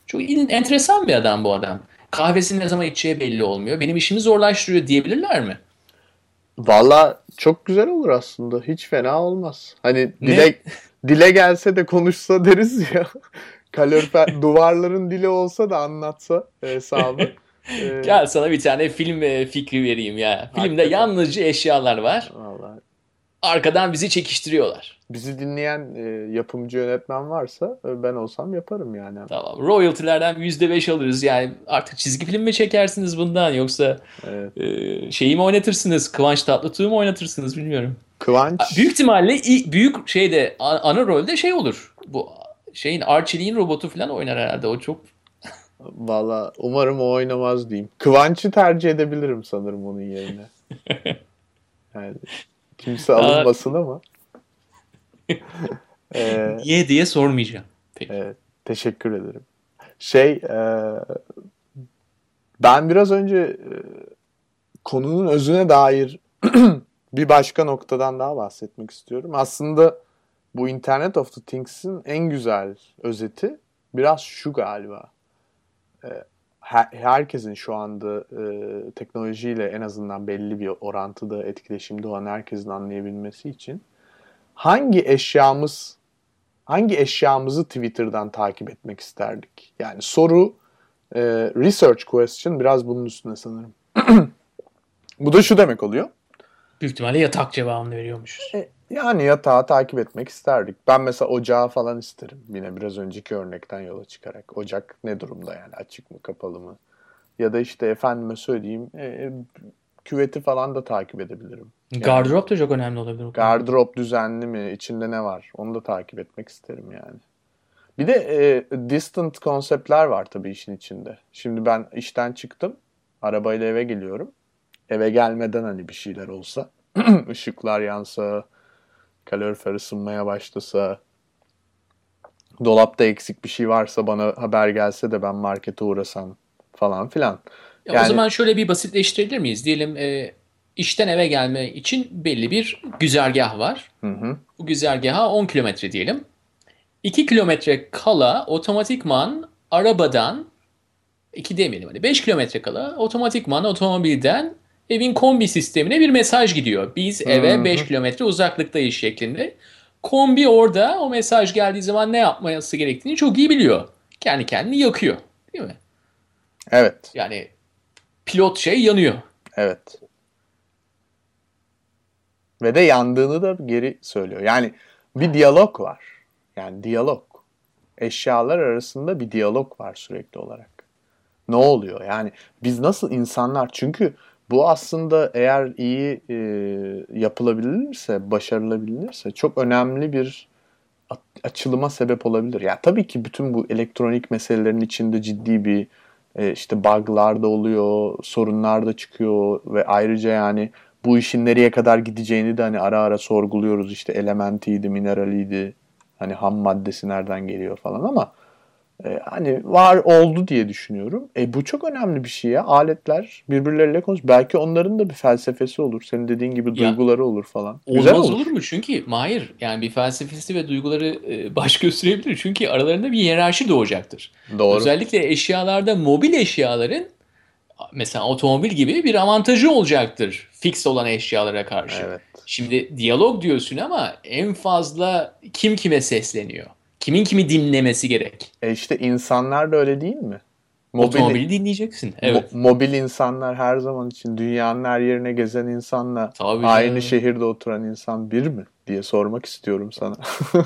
Çok enteresan bir adam bu adam. Kahvesini ne zaman içeceği belli olmuyor. Benim işimi zorlaştırıyor diyebilirler mi? Valla çok güzel olur aslında. Hiç fena olmaz. Hani Ne? dile dile gelse de konuşsa deriz ya. Kalorifer duvarların dili olsa da anlatsa hesabı. Ee, Gel sana bir tane film e, fikri vereyim ya. Filmde yalnızca eşyalar var. Vallahi Arkadan bizi çekiştiriyorlar. Bizi dinleyen e, yapımcı yönetmen varsa e, ben olsam yaparım yani. Tamam. Royalty'lerden %5 alırız. Yani artık çizgi film mi çekersiniz bundan yoksa Evet. e, şeyi mi oynatırsınız? Kıvanç Tatlıtuğ'u mu oynatırsınız bilmiyorum. Kıvanç Büyük ihtimalle büyük şeyde ana rolde şey olur. Bu şeyin Archie'nin robotu falan oynar herhalde. O çok valla umarım o oynamaz diyeyim. Kıvanç'ı tercih edebilirim sanırım onun yerine. Yani kimse alınmasın ama. Ee, niye diye sormayacağım. Peki. Evet, teşekkür ederim. Şey, e, ben biraz önce e, konunun özüne dair bir başka noktadan daha bahsetmek istiyorum. Aslında bu Internet of the Things'in en güzel özeti biraz şu galiba. E, her- herkesin şu anda e, teknolojiyle en azından belli bir orantıda etkileşimde olan herkesin anlayabilmesi için hangi eşyamız hangi eşyamızı Twitter'dan takip etmek isterdik? Yani soru e, research question biraz bunun üstüne sanırım. Bu da şu demek oluyor. Büyük ihtimalle yatak cevabını veriyormuşuz. E, Yani yatağı takip etmek isterdik. Ben mesela ocağı falan isterim. Yine biraz önceki örnekten yola çıkarak. Ocak ne durumda yani? Açık mı kapalı mı? Ya da işte efendime söyleyeyim e, küveti falan da takip edebilirim. Gardırop da çok önemli olabilir. Gardırop düzenli mi? İçinde ne var? Onu da takip etmek isterim yani. Bir de e, distant konseptler var tabii işin içinde. Şimdi ben işten çıktım. Arabayla eve geliyorum. Eve gelmeden hani bir şeyler olsa. ışıklar yansa. Kalorifer ısınmaya başlasa. Dolapta eksik bir şey varsa bana haber gelse de ben markete uğrasam falan filan. Ya Yani- O zaman şöyle bir basitleştirebilir miyiz? Diyelim e, işten eve gelme için belli bir güzergah var. Hı hı. Bu güzergaha 10 kilometre diyelim. 2 kilometre kala otomatikman arabadan 2 demeyelim hadi 5 kilometre kala otomatikman otomobilden evin kombi sistemine bir mesaj gidiyor. Biz Hı eve hı. 5 kilometre uzaklıktayız şeklinde. Kombi orada o mesaj geldiği zaman ne yapması gerektiğini çok iyi biliyor. Kendi kendini yakıyor. Değil mi? Evet. Yani pilot şey yanıyor. Evet. Ve de yandığını da geri söylüyor. Yani bir diyalog var. Yani diyalog. Eşyalar arasında bir diyalog var sürekli olarak. Ne oluyor? Yani biz nasıl insanlar? Çünkü bu aslında eğer iyi e, yapılabilirse, başarılabilirse çok önemli bir açılıma sebep olabilir. Yani tabii ki bütün bu elektronik meselelerin içinde ciddi bir e, işte bug'lar da oluyor, sorunlar da çıkıyor ve ayrıca yani bu işin nereye kadar gideceğini de hani ara ara sorguluyoruz. İşte elementiydi, mineraliydi, hani ham maddesi nereden geliyor falan ama e, hani var oldu diye düşünüyorum. E bu çok önemli bir şey ya. Aletler birbirleriyle konuş. Belki onların da bir felsefesi olur. Senin dediğin gibi Ya, duyguları olur falan. Olmaz Güzel olur. olur. mu? Çünkü Mahir yani bir felsefesi ve duyguları e, baş gösterebilir. Çünkü aralarında bir hiyerarşi doğacaktır. Doğru. Özellikle eşyalarda mobil eşyaların mesela otomobil gibi bir avantajı olacaktır fix olan eşyalara karşı. Evet. Şimdi diyalog diyorsun ama en fazla kim kime sesleniyor? Kimin kimi dinlemesi gerek? E işte insanlar da öyle değil mi? Otomobili dinleyeceksin. Evet. Mo- mobil insanlar her zaman için dünyanın her yerine gezen insanla Tabii aynı canım. şehirde oturan insan bir mi diye sormak istiyorum sana.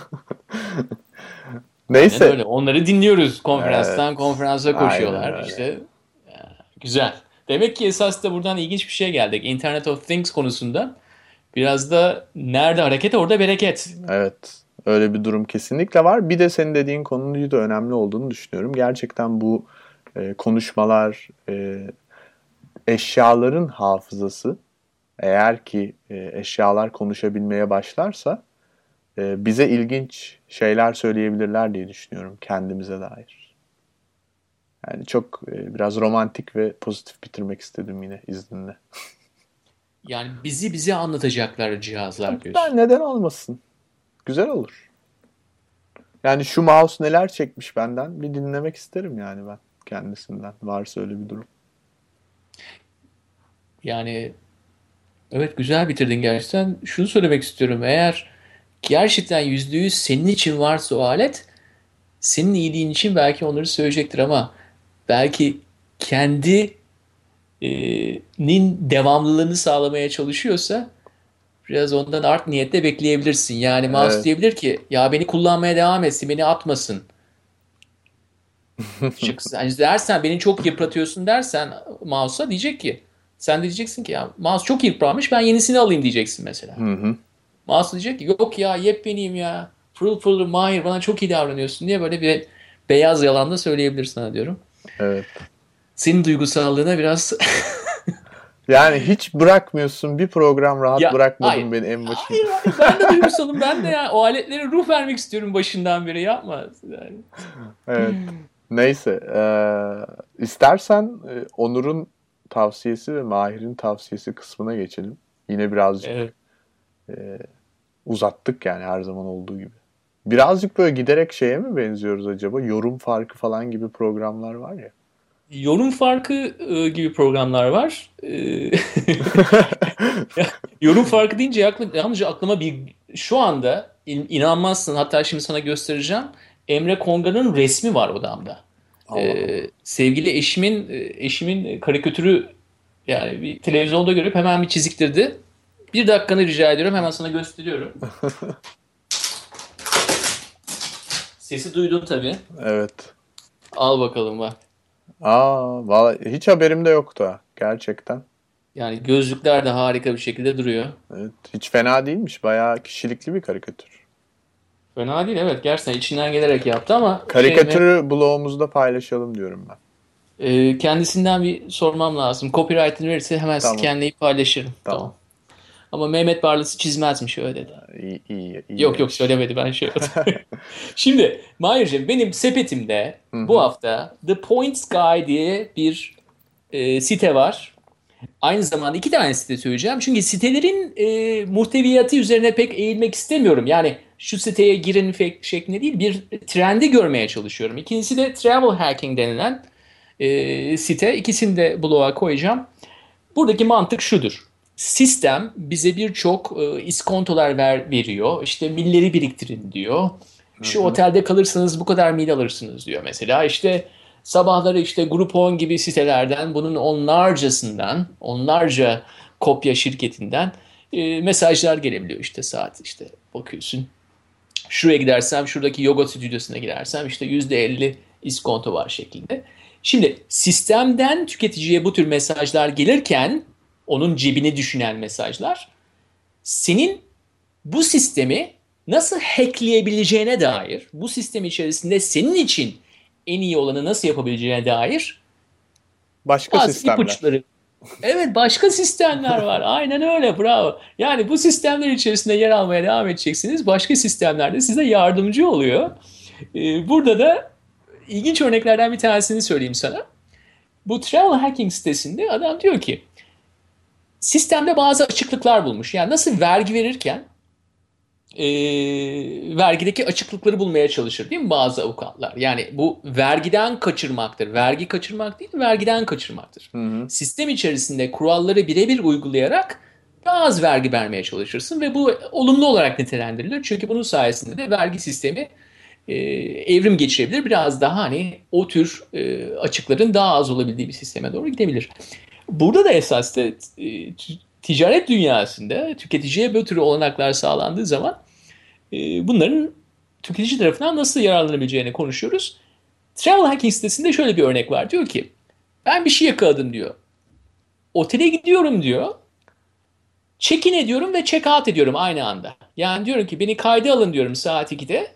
Neyse. Aynen öyle. Onları dinliyoruz konferanstan Evet. konferansa Aynen koşuyorlar. öyle. İşte güzel. Demek ki esas da buradan ilginç bir şeye geldik. Internet of Things konusunda biraz da nerede hareket orada bereket. Evet. Öyle bir durum kesinlikle var. Bir de senin dediğin konunun da önemli olduğunu düşünüyorum. Gerçekten bu e, konuşmalar, e, eşyaların hafızası eğer ki e, eşyalar konuşabilmeye başlarsa e, bize ilginç şeyler söyleyebilirler diye düşünüyorum kendimize dair. Yani çok e, biraz romantik ve pozitif bitirmek istedim yine izninle. Yani bizi bize anlatacaklar cihazlar diyorsun. Ben neden olmasın? Güzel olur. Yani şu mouse neler çekmiş benden bir dinlemek isterim yani ben kendisinden. Varsa öyle bir durum. Yani evet güzel bitirdin gerçekten. Şunu söylemek istiyorum. Eğer gerçekten yüzde yüz senin için varsa o alet senin iyiliğin için belki onları söyleyecektir ama belki kendi e, nin devamlılığını sağlamaya çalışıyorsa biraz ondan art niyetle bekleyebilirsin. Yani mouse Evet. diyebilir ki ya beni kullanmaya devam etsin, beni atmasın. Çünkü sen dersen beni çok yıpratıyorsun dersen mouse'a diyecek ki sen de diyeceksin ki ya mouse çok yıpranmış ben yenisini alayım diyeceksin mesela. Hı hı. Mouse diyecek ki yok ya yepyeniyim ya pırıl pırıl mahir bana çok iyi davranıyorsun diye böyle bir beyaz yalan da söyleyebilir sana diyorum. Evet. Senin duygusallığına biraz Yani hiç bırakmıyorsun bir program rahat Ya, bırakmadın hayır. beni en başında. Hayır, hayır, ben de duygusalım ben de ya o aletlere ruh vermek istiyorum başından beri yapma. Yani. Evet. Neyse. eee, istersen e, Onur'un tavsiyesi ve Mahir'in tavsiyesi kısmına geçelim. Yine birazcık Evet. uzattık yani her zaman olduğu gibi. Birazcık böyle giderek şeye mi benziyoruz acaba? Yorum farkı falan gibi programlar var ya. Yorum farkı e, gibi programlar var. E, ya, yorum farkı deyince aklı, yalnızca aklıma bir şu anda in- inanmazsın hatta şimdi sana göstereceğim. Emre Konga'nın resmi var odamda. Allah E, sevgili eşimin e, eşimin karikatürü yani bir televizyonda görüp hemen bir çiziktirdi. Bir dakikanı rica ediyorum hemen sana gösteriyorum. Sesi duydun tabii. Evet. Al bakalım bak. Aa, vallahi hiç haberim de yoktu ha. Gerçekten. Yani gözlükler de harika bir şekilde duruyor. Evet. Hiç fena değilmiş. Bayağı kişilikli bir karikatür. Fena değil evet gerçekten içinden gelerek yaptı ama Karikatürü blogumuzda paylaşalım diyorum ben. şey, e, kendisinden bir sormam lazım. Copyright'ını verirse hemen Tamam. scanleyip paylaşırım. Tamam. Tamam. Ama Mehmet Barlas'ı çizmezmiş öyle dedi. İyi, iyi, iyi Yok yok söylemedi ben şey Şimdi Mahir'cim benim sepetimde bu hafta The Points Guy diye bir e, site var. Aynı zamanda iki tane site söyleyeceğim. Çünkü sitelerin e, muhteviyatı üzerine pek eğilmek istemiyorum. Yani şu siteye girin şeklinde değil bir trendi görmeye çalışıyorum. İkincisi de Travel Hacking denilen e, site. İkisini de bloğa koyacağım. Buradaki mantık şudur. Sistem bize birçok e, iskontolar ver, veriyor. İşte milleri biriktirin diyor. Şu otelde kalırsanız bu kadar mil alırsınız diyor mesela. İşte sabahları işte Groupon gibi sitelerden bunun onlarcasından, onlarca kopya şirketinden e, mesajlar gelebiliyor işte saat işte bakıyorsun. Şuraya gidersem şuradaki yoga stüdyosuna gidersem işte %50 iskonto var şeklinde. Şimdi sistemden tüketiciye bu tür mesajlar gelirken onun cebini düşünen mesajlar senin bu sistemi nasıl hackleyebileceğine dair, bu sistem içerisinde senin için en iyi olanı nasıl yapabileceğine dair Başka bazı sistemler. ipuçları. Evet başka sistemler var. Aynen öyle bravo. Yani bu sistemler içerisinde yer almaya devam edeceksiniz. Başka sistemler de size yardımcı oluyor. Ee, burada da ilginç örneklerden bir tanesini söyleyeyim sana. Bu Travel Hacking sitesinde adam diyor ki sistemde bazı açıklıklar bulmuş. Yani nasıl vergi verirken e, vergideki açıklıkları bulmaya çalışır değil mi bazı avukatlar? Yani bu vergiden kaçırmaktır. Vergi kaçırmak değil, vergiden kaçırmaktır. Hı hı. Sistem içerisinde kuralları birebir uygulayarak daha az vergi vermeye çalışırsın ve bu olumlu olarak nitelendirilir. Çünkü bunun sayesinde de vergi sistemi e, evrim geçirebilir. Biraz daha hani o tür e, açıkların daha az olabildiği bir sisteme doğru gidebilir. Burada da esas da e, ticaret dünyasında tüketiciye bu tür olanaklar sağlandığı zaman e, bunların tüketici tarafından nasıl yararlanabileceğini konuşuyoruz. Travel Hacking sitesinde şöyle bir örnek var. Diyor ki ben bir şey yakaladım diyor. Otele gidiyorum diyor. Check-in ediyorum ve check-out ediyorum aynı anda. Yani diyorum ki beni kayda alın diyorum saat 2'de.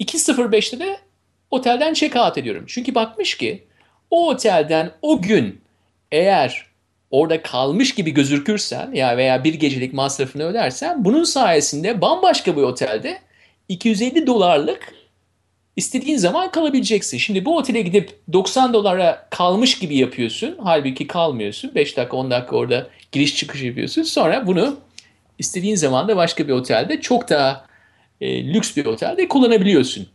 2.05'te de otelden check-out ediyorum. Çünkü bakmış ki o otelden o gün eğer orada kalmış gibi gözükürsen ya veya bir gecelik masrafını ödersen bunun sayesinde bambaşka bir otelde 250 dolarlık istediğin zaman kalabileceksin. Şimdi bu otele gidip 90 dolara kalmış gibi yapıyorsun. Halbuki kalmıyorsun. 5 dakika 10 dakika orada giriş çıkış yapıyorsun. Sonra bunu istediğin zaman da başka bir otelde çok daha e, lüks bir otelde kullanabiliyorsun.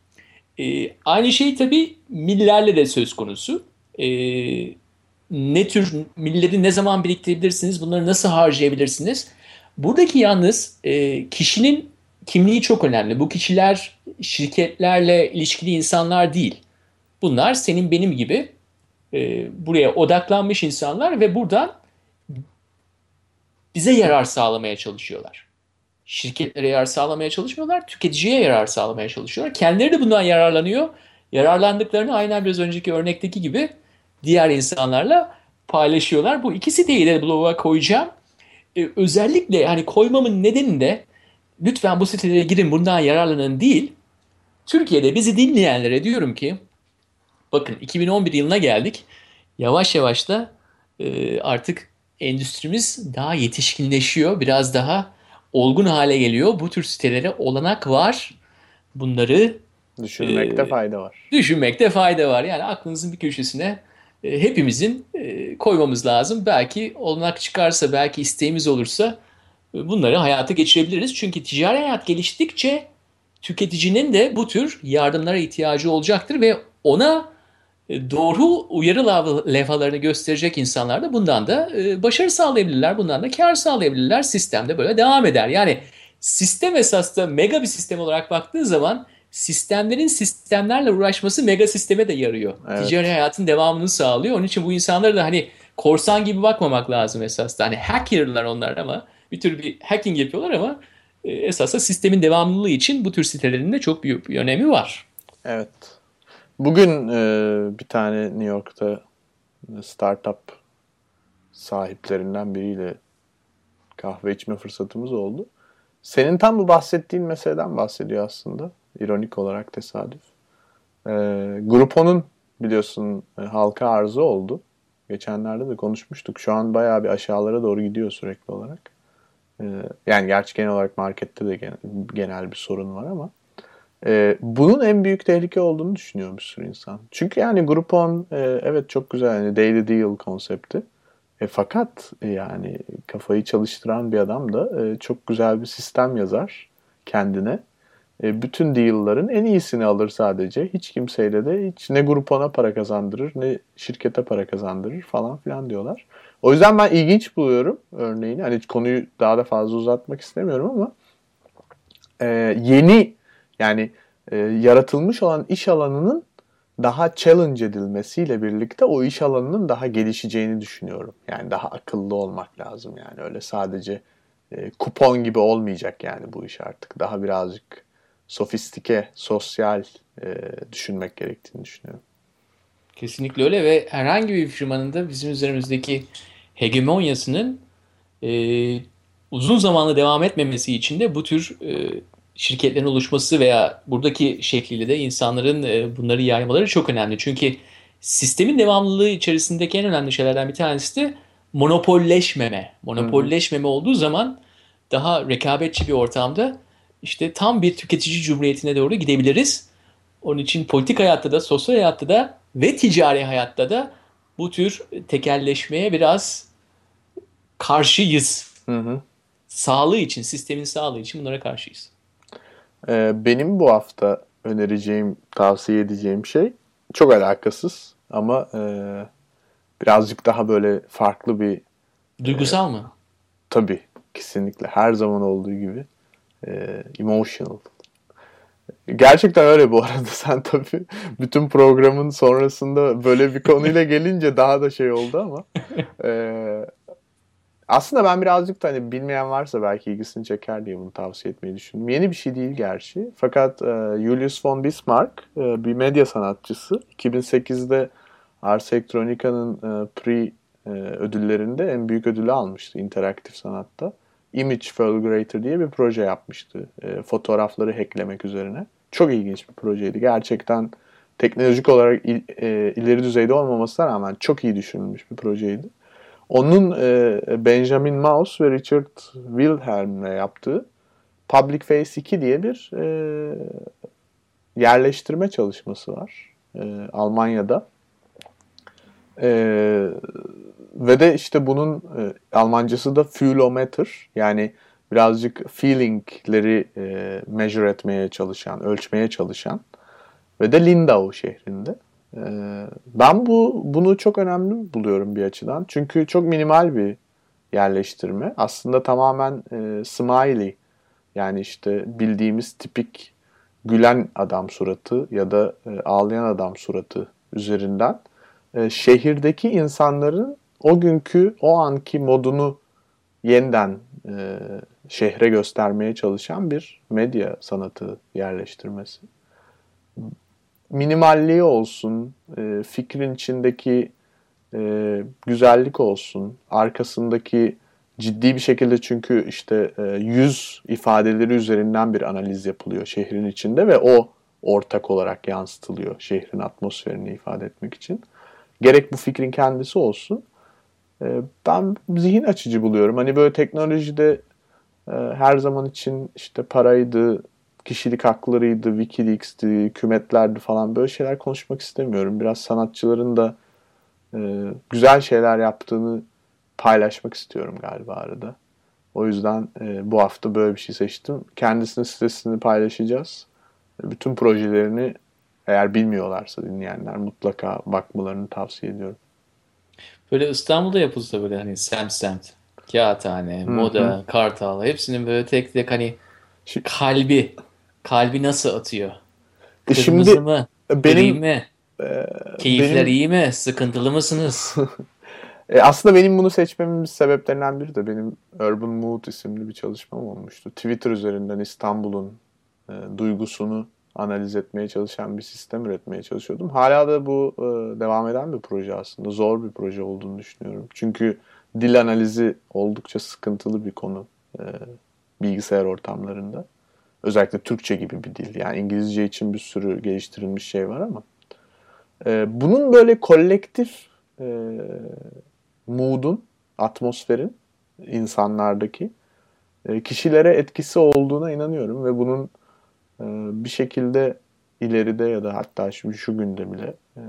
E, aynı şey tabii millerle de söz konusu. E, ne tür milleri ne zaman biriktirebilirsiniz? Bunları nasıl harcayabilirsiniz? Buradaki yalnız e, kişinin kimliği çok önemli. Bu kişiler şirketlerle ilişkili insanlar değil. Bunlar senin benim gibi e, buraya odaklanmış insanlar ve buradan bize yarar sağlamaya çalışıyorlar. Şirketlere yarar sağlamaya çalışmıyorlar, tüketiciye yarar sağlamaya çalışıyorlar. Kendileri de bundan yararlanıyor. Yararlandıklarını aynen biraz önceki örnekteki gibi diğer insanlarla paylaşıyorlar. Bu iki siteyi de bloğa koyacağım. Ee, özellikle hani koymamın nedeni de lütfen bu sitelere girin bundan yararlanın değil. Türkiye'de bizi dinleyenlere diyorum ki bakın 2011 yılına geldik. Yavaş yavaş da e, artık endüstrimiz daha yetişkinleşiyor. Biraz daha olgun hale geliyor. Bu tür sitelere olanak var. Bunları düşünmekte e, fayda var. Düşünmekte fayda var. Yani aklınızın bir köşesine hepimizin e, koymamız lazım. Belki olanak çıkarsa, belki isteğimiz olursa e, bunları hayata geçirebiliriz. Çünkü ticari hayat geliştikçe tüketicinin de bu tür yardımlara ihtiyacı olacaktır ve ona e, doğru uyarı levhalarını gösterecek insanlar da bundan da e, başarı sağlayabilirler. Bundan da kar sağlayabilirler. Sistem de böyle devam eder. Yani sistem esas da mega bir sistem olarak baktığı zaman sistemlerin sistemlerle uğraşması mega sisteme de yarıyor. Evet. Ticari hayatın devamını sağlıyor. Onun için bu insanları da hani korsan gibi bakmamak lazım esasında. Hani hackerlar onlar ama bir tür bir hacking yapıyorlar ama e, esasında sistemin devamlılığı için bu tür sitelerin de çok büyük bir önemi var. Evet. Bugün e, bir tane New York'ta startup sahiplerinden biriyle kahve içme fırsatımız oldu. Senin tam bu bahsettiğin meseleden bahsediyor aslında. İronik olarak tesadüf. E, Grupo'nun biliyorsun e, halka arzı oldu. Geçenlerde de konuşmuştuk. Şu an bayağı bir aşağılara doğru gidiyor sürekli olarak. E, yani gerçi genel olarak markette de genel, genel bir sorun var ama e, bunun en büyük tehlike olduğunu düşünüyor bir sürü insan. Çünkü yani Groupon e, evet çok güzel yani daily deal konsepti. E, fakat e, yani kafayı çalıştıran bir adam da e, çok güzel bir sistem yazar kendine. E, bütün deal'ların en iyisini alır sadece. Hiç kimseyle de hiç ne Groupon'a para kazandırır ne şirkete para kazandırır falan filan diyorlar. O yüzden ben ilginç buluyorum örneğini. Hani konuyu daha da fazla uzatmak istemiyorum ama e, yeni yani e, yaratılmış olan iş alanının daha challenge edilmesiyle birlikte o iş alanının daha gelişeceğini düşünüyorum. Yani daha akıllı olmak lazım yani öyle sadece e, kupon gibi olmayacak yani bu iş artık. Daha birazcık sofistike, sosyal e, düşünmek gerektiğini düşünüyorum. Kesinlikle öyle ve herhangi bir firmanın da bizim üzerimizdeki hegemonyasının e, uzun zamanlı devam etmemesi için de bu tür e, şirketlerin oluşması veya buradaki şekliyle de insanların e, bunları yaymaları çok önemli. Çünkü sistemin devamlılığı içerisindeki en önemli şeylerden bir tanesi de monopolleşmeme. Monopolleşmeme olduğu zaman daha rekabetçi bir ortamda işte tam bir tüketici cumhuriyetine doğru gidebiliriz. Onun için politik hayatta da, sosyal hayatta da ve ticari hayatta da bu tür tekelleşmeye biraz karşıyız. Hı hı. Sağlığı için, sistemin sağlığı için bunlara karşıyız. Ee, benim bu hafta önereceğim, tavsiye edeceğim şey çok alakasız ama e, birazcık daha böyle farklı bir... Duygusal e, mı? Tabii, kesinlikle. Her zaman olduğu gibi. E, emotional. Gerçekten öyle bu arada. Sen tabii bütün programın sonrasında böyle bir konuyla gelince daha da şey oldu ama. Ee, aslında ben birazcık da hani bilmeyen varsa belki ilgisini çeker diye bunu tavsiye etmeyi düşündüm. Yeni bir şey değil gerçi. Fakat e, Julius von Bismarck e, bir medya sanatçısı. 2008'de Ars Electronica'nın e, Pre e, ödüllerinde en büyük ödülü almıştı interaktif sanatta. Image Fulgurator diye bir proje yapmıştı. E, fotoğrafları hacklemek üzerine. Çok ilginç bir projeydi. Gerçekten teknolojik olarak il, e, ileri düzeyde olmamasına rağmen çok iyi düşünülmüş bir projeydi. Onun e, Benjamin Maus ve Richard Wilhelm'le yaptığı Public Face 2 diye bir e, yerleştirme çalışması var. E, Almanya'da. E, ve de işte bunun e, Almancası da Fühlometer yani birazcık feelingleri e, measure etmeye çalışan, ölçmeye çalışan ve de Lindau şehrinde. E, ben bu bunu çok önemli buluyorum bir açıdan. Çünkü çok minimal bir yerleştirme. Aslında tamamen e, smiley yani işte bildiğimiz tipik gülen adam suratı ya da e, ağlayan adam suratı üzerinden e, şehirdeki insanların o günkü o anki modunu yeniden e, şehre göstermeye çalışan bir medya sanatı yerleştirmesi. Minimalliği olsun, e, fikrin içindeki e, güzellik olsun, arkasındaki ciddi bir şekilde çünkü işte e, yüz ifadeleri üzerinden bir analiz yapılıyor şehrin içinde ve o ortak olarak yansıtılıyor şehrin atmosferini ifade etmek için. Gerek bu fikrin kendisi olsun. E, ben zihin açıcı buluyorum. Hani böyle teknolojide e, her zaman için işte paraydı, kişilik haklarıydı, Wikileaks'ti, kümetlerdi falan böyle şeyler konuşmak istemiyorum. Biraz sanatçıların da e, güzel şeyler yaptığını paylaşmak istiyorum galiba arada. O yüzden e, bu hafta böyle bir şey seçtim. Kendisinin sitesini paylaşacağız. Bütün projelerini eğer bilmiyorlarsa dinleyenler mutlaka bakmalarını tavsiye ediyorum. Böyle İstanbul'da yapılsa böyle hani semt semt, kağıthane, Hı hı. moda, kartal hepsinin böyle tek tek hani kalbi, kalbi nasıl atıyor? E Kırmızı şimdi mı? Benim mi? e, Keyifler benim iyi mi? Sıkıntılı mısınız? E, aslında benim bunu seçmemin sebeplerinden biri de benim Urban Mood isimli bir çalışmam olmuştu. Twitter üzerinden İstanbul'un e, duygusunu analiz etmeye çalışan bir sistem üretmeye çalışıyordum. Hala da bu e, devam eden bir proje aslında. Zor bir proje olduğunu düşünüyorum. Çünkü dil analizi oldukça sıkıntılı bir konu e, bilgisayar ortamlarında. Özellikle Türkçe gibi bir dil. Yani İngilizce için bir sürü geliştirilmiş şey var ama. E, bunun böyle kolektif e, mood'un, atmosferin insanlardaki e, kişilere etkisi olduğuna inanıyorum ve bunun bir şekilde ileride ya da hatta şimdi şu günde bile e,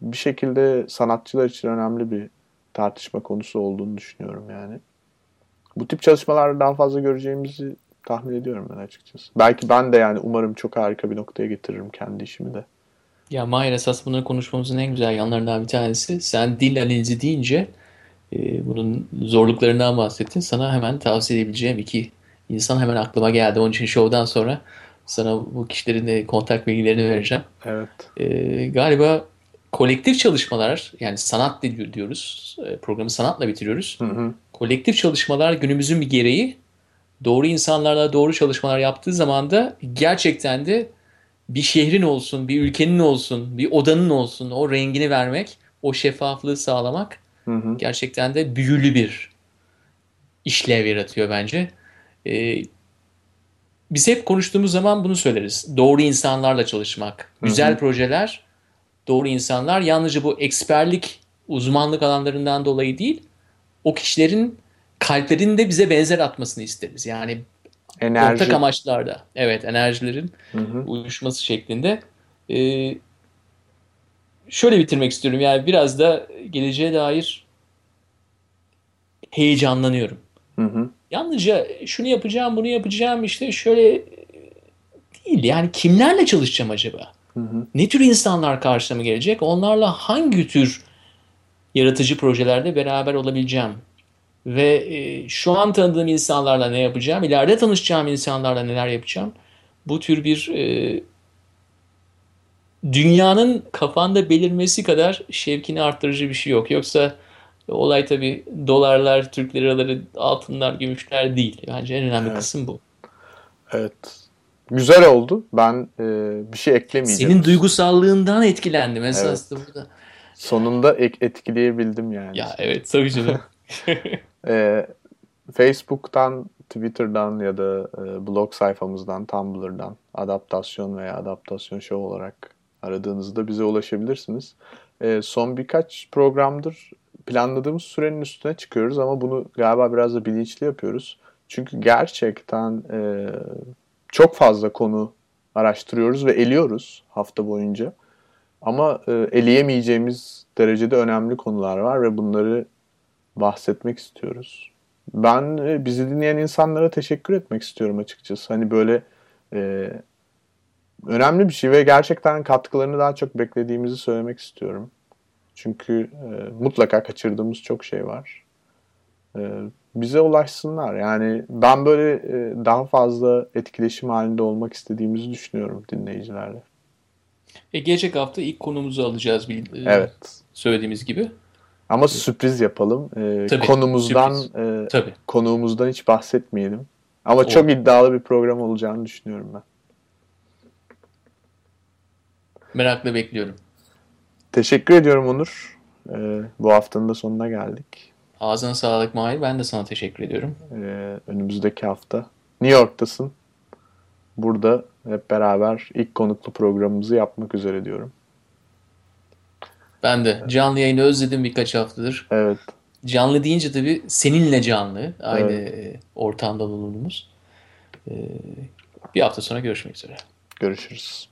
bir şekilde sanatçılar için önemli bir tartışma konusu olduğunu düşünüyorum yani. Bu tip çalışmalarda daha fazla göreceğimizi tahmin ediyorum ben açıkçası. Belki ben de yani umarım çok harika bir noktaya getiririm kendi işimi de. Ya Mahir esas bunları konuşmamızın en güzel yanlarından bir tanesi. Sen dil analizi deyince e, bunun zorluklarından bahsettin. Sana hemen tavsiye edebileceğim iki insan hemen aklıma geldi. Onun için şovdan sonra sana bu kişilerin de kontak bilgilerini vereceğim. Evet. E, galiba kolektif çalışmalar yani sanat di- diyoruz. E, programı sanatla bitiriyoruz. Hı hı. Kolektif çalışmalar günümüzün bir gereği. Doğru insanlarla doğru çalışmalar yaptığı zaman da gerçekten de bir şehrin olsun, bir ülkenin olsun, bir odanın olsun o rengini vermek, o şeffaflığı sağlamak Hı hı. gerçekten de büyülü bir işlev yaratıyor bence. Ee, biz hep konuştuğumuz zaman bunu söyleriz. Doğru insanlarla çalışmak, güzel projeler, doğru insanlar. Yalnızca bu eksperlik, uzmanlık alanlarından dolayı değil, o kişilerin kalplerinin de bize benzer atmasını isteriz. Yani Enerji. ortak amaçlarda, evet enerjilerin Hı hı. uyuşması şeklinde. Ee, şöyle bitirmek istiyorum. Yani biraz da geleceğe dair heyecanlanıyorum. Hı hı. Yalnızca şunu yapacağım, bunu yapacağım işte şöyle değil. Yani kimlerle çalışacağım acaba? Hı hı. Ne tür insanlar karşıma gelecek? Onlarla hangi tür yaratıcı projelerde beraber olabileceğim? Ve e, şu an tanıdığım insanlarla ne yapacağım? İleride tanışacağım insanlarla neler yapacağım? bu tür bir e, dünyanın kafanda belirmesi kadar şevkini arttırıcı bir şey yok. Yoksa olay tabii dolarlar, Türk liraları, altınlar, gümüşler değil. Bence en önemli Evet. kısım bu. Evet. Güzel oldu. Ben e, bir şey eklemeyeceğim. Senin duygusallığından etkilendim esas da burada. Sonunda ek- etkileyebildim yani. Ya evet tabii canım. E, Facebook'tan, Twitter'dan ya da e, blog sayfamızdan, Tumblr'dan adaptasyon veya adaptasyon show olarak aradığınızda bize ulaşabilirsiniz. E, son birkaç programdır planladığımız sürenin üstüne çıkıyoruz ama bunu galiba biraz da bilinçli yapıyoruz. Çünkü gerçekten e, çok fazla konu araştırıyoruz ve eliyoruz hafta boyunca. Ama e, eleyemeyeceğimiz derecede önemli konular var ve bunları bahsetmek istiyoruz. Ben e, bizi dinleyen insanlara teşekkür etmek istiyorum açıkçası. Hani böyle e, önemli bir şey ve gerçekten katkılarını daha çok beklediğimizi söylemek istiyorum. Çünkü e, mutlaka kaçırdığımız çok şey var. E, bize ulaşsınlar. Yani ben böyle e, daha fazla etkileşim halinde olmak istediğimizi düşünüyorum dinleyicilerle. E, gelecek hafta ilk konumuzu alacağız bil- e, Evet. söylediğimiz gibi. Ama sürpriz yapalım. E, Tabii, konumuzdan sürpriz. e, Tabii. konuğumuzdan hiç bahsetmeyelim. Ama Olur. çok iddialı bir program olacağını düşünüyorum ben. Merakla bekliyorum. Teşekkür ediyorum Onur. Ee, bu haftanın da sonuna geldik. Ağzına sağlık Mahir. Ben de sana teşekkür ediyorum. Ee, önümüzdeki hafta New York'tasın. Burada hep beraber ilk konuklu programımızı yapmak üzere diyorum. Ben de canlı yayını özledim birkaç haftadır. Evet. Canlı deyince tabii seninle canlı. Aynı Evet. e, ortamda bulunduğumuz. E, bir hafta sonra görüşmek üzere. Görüşürüz.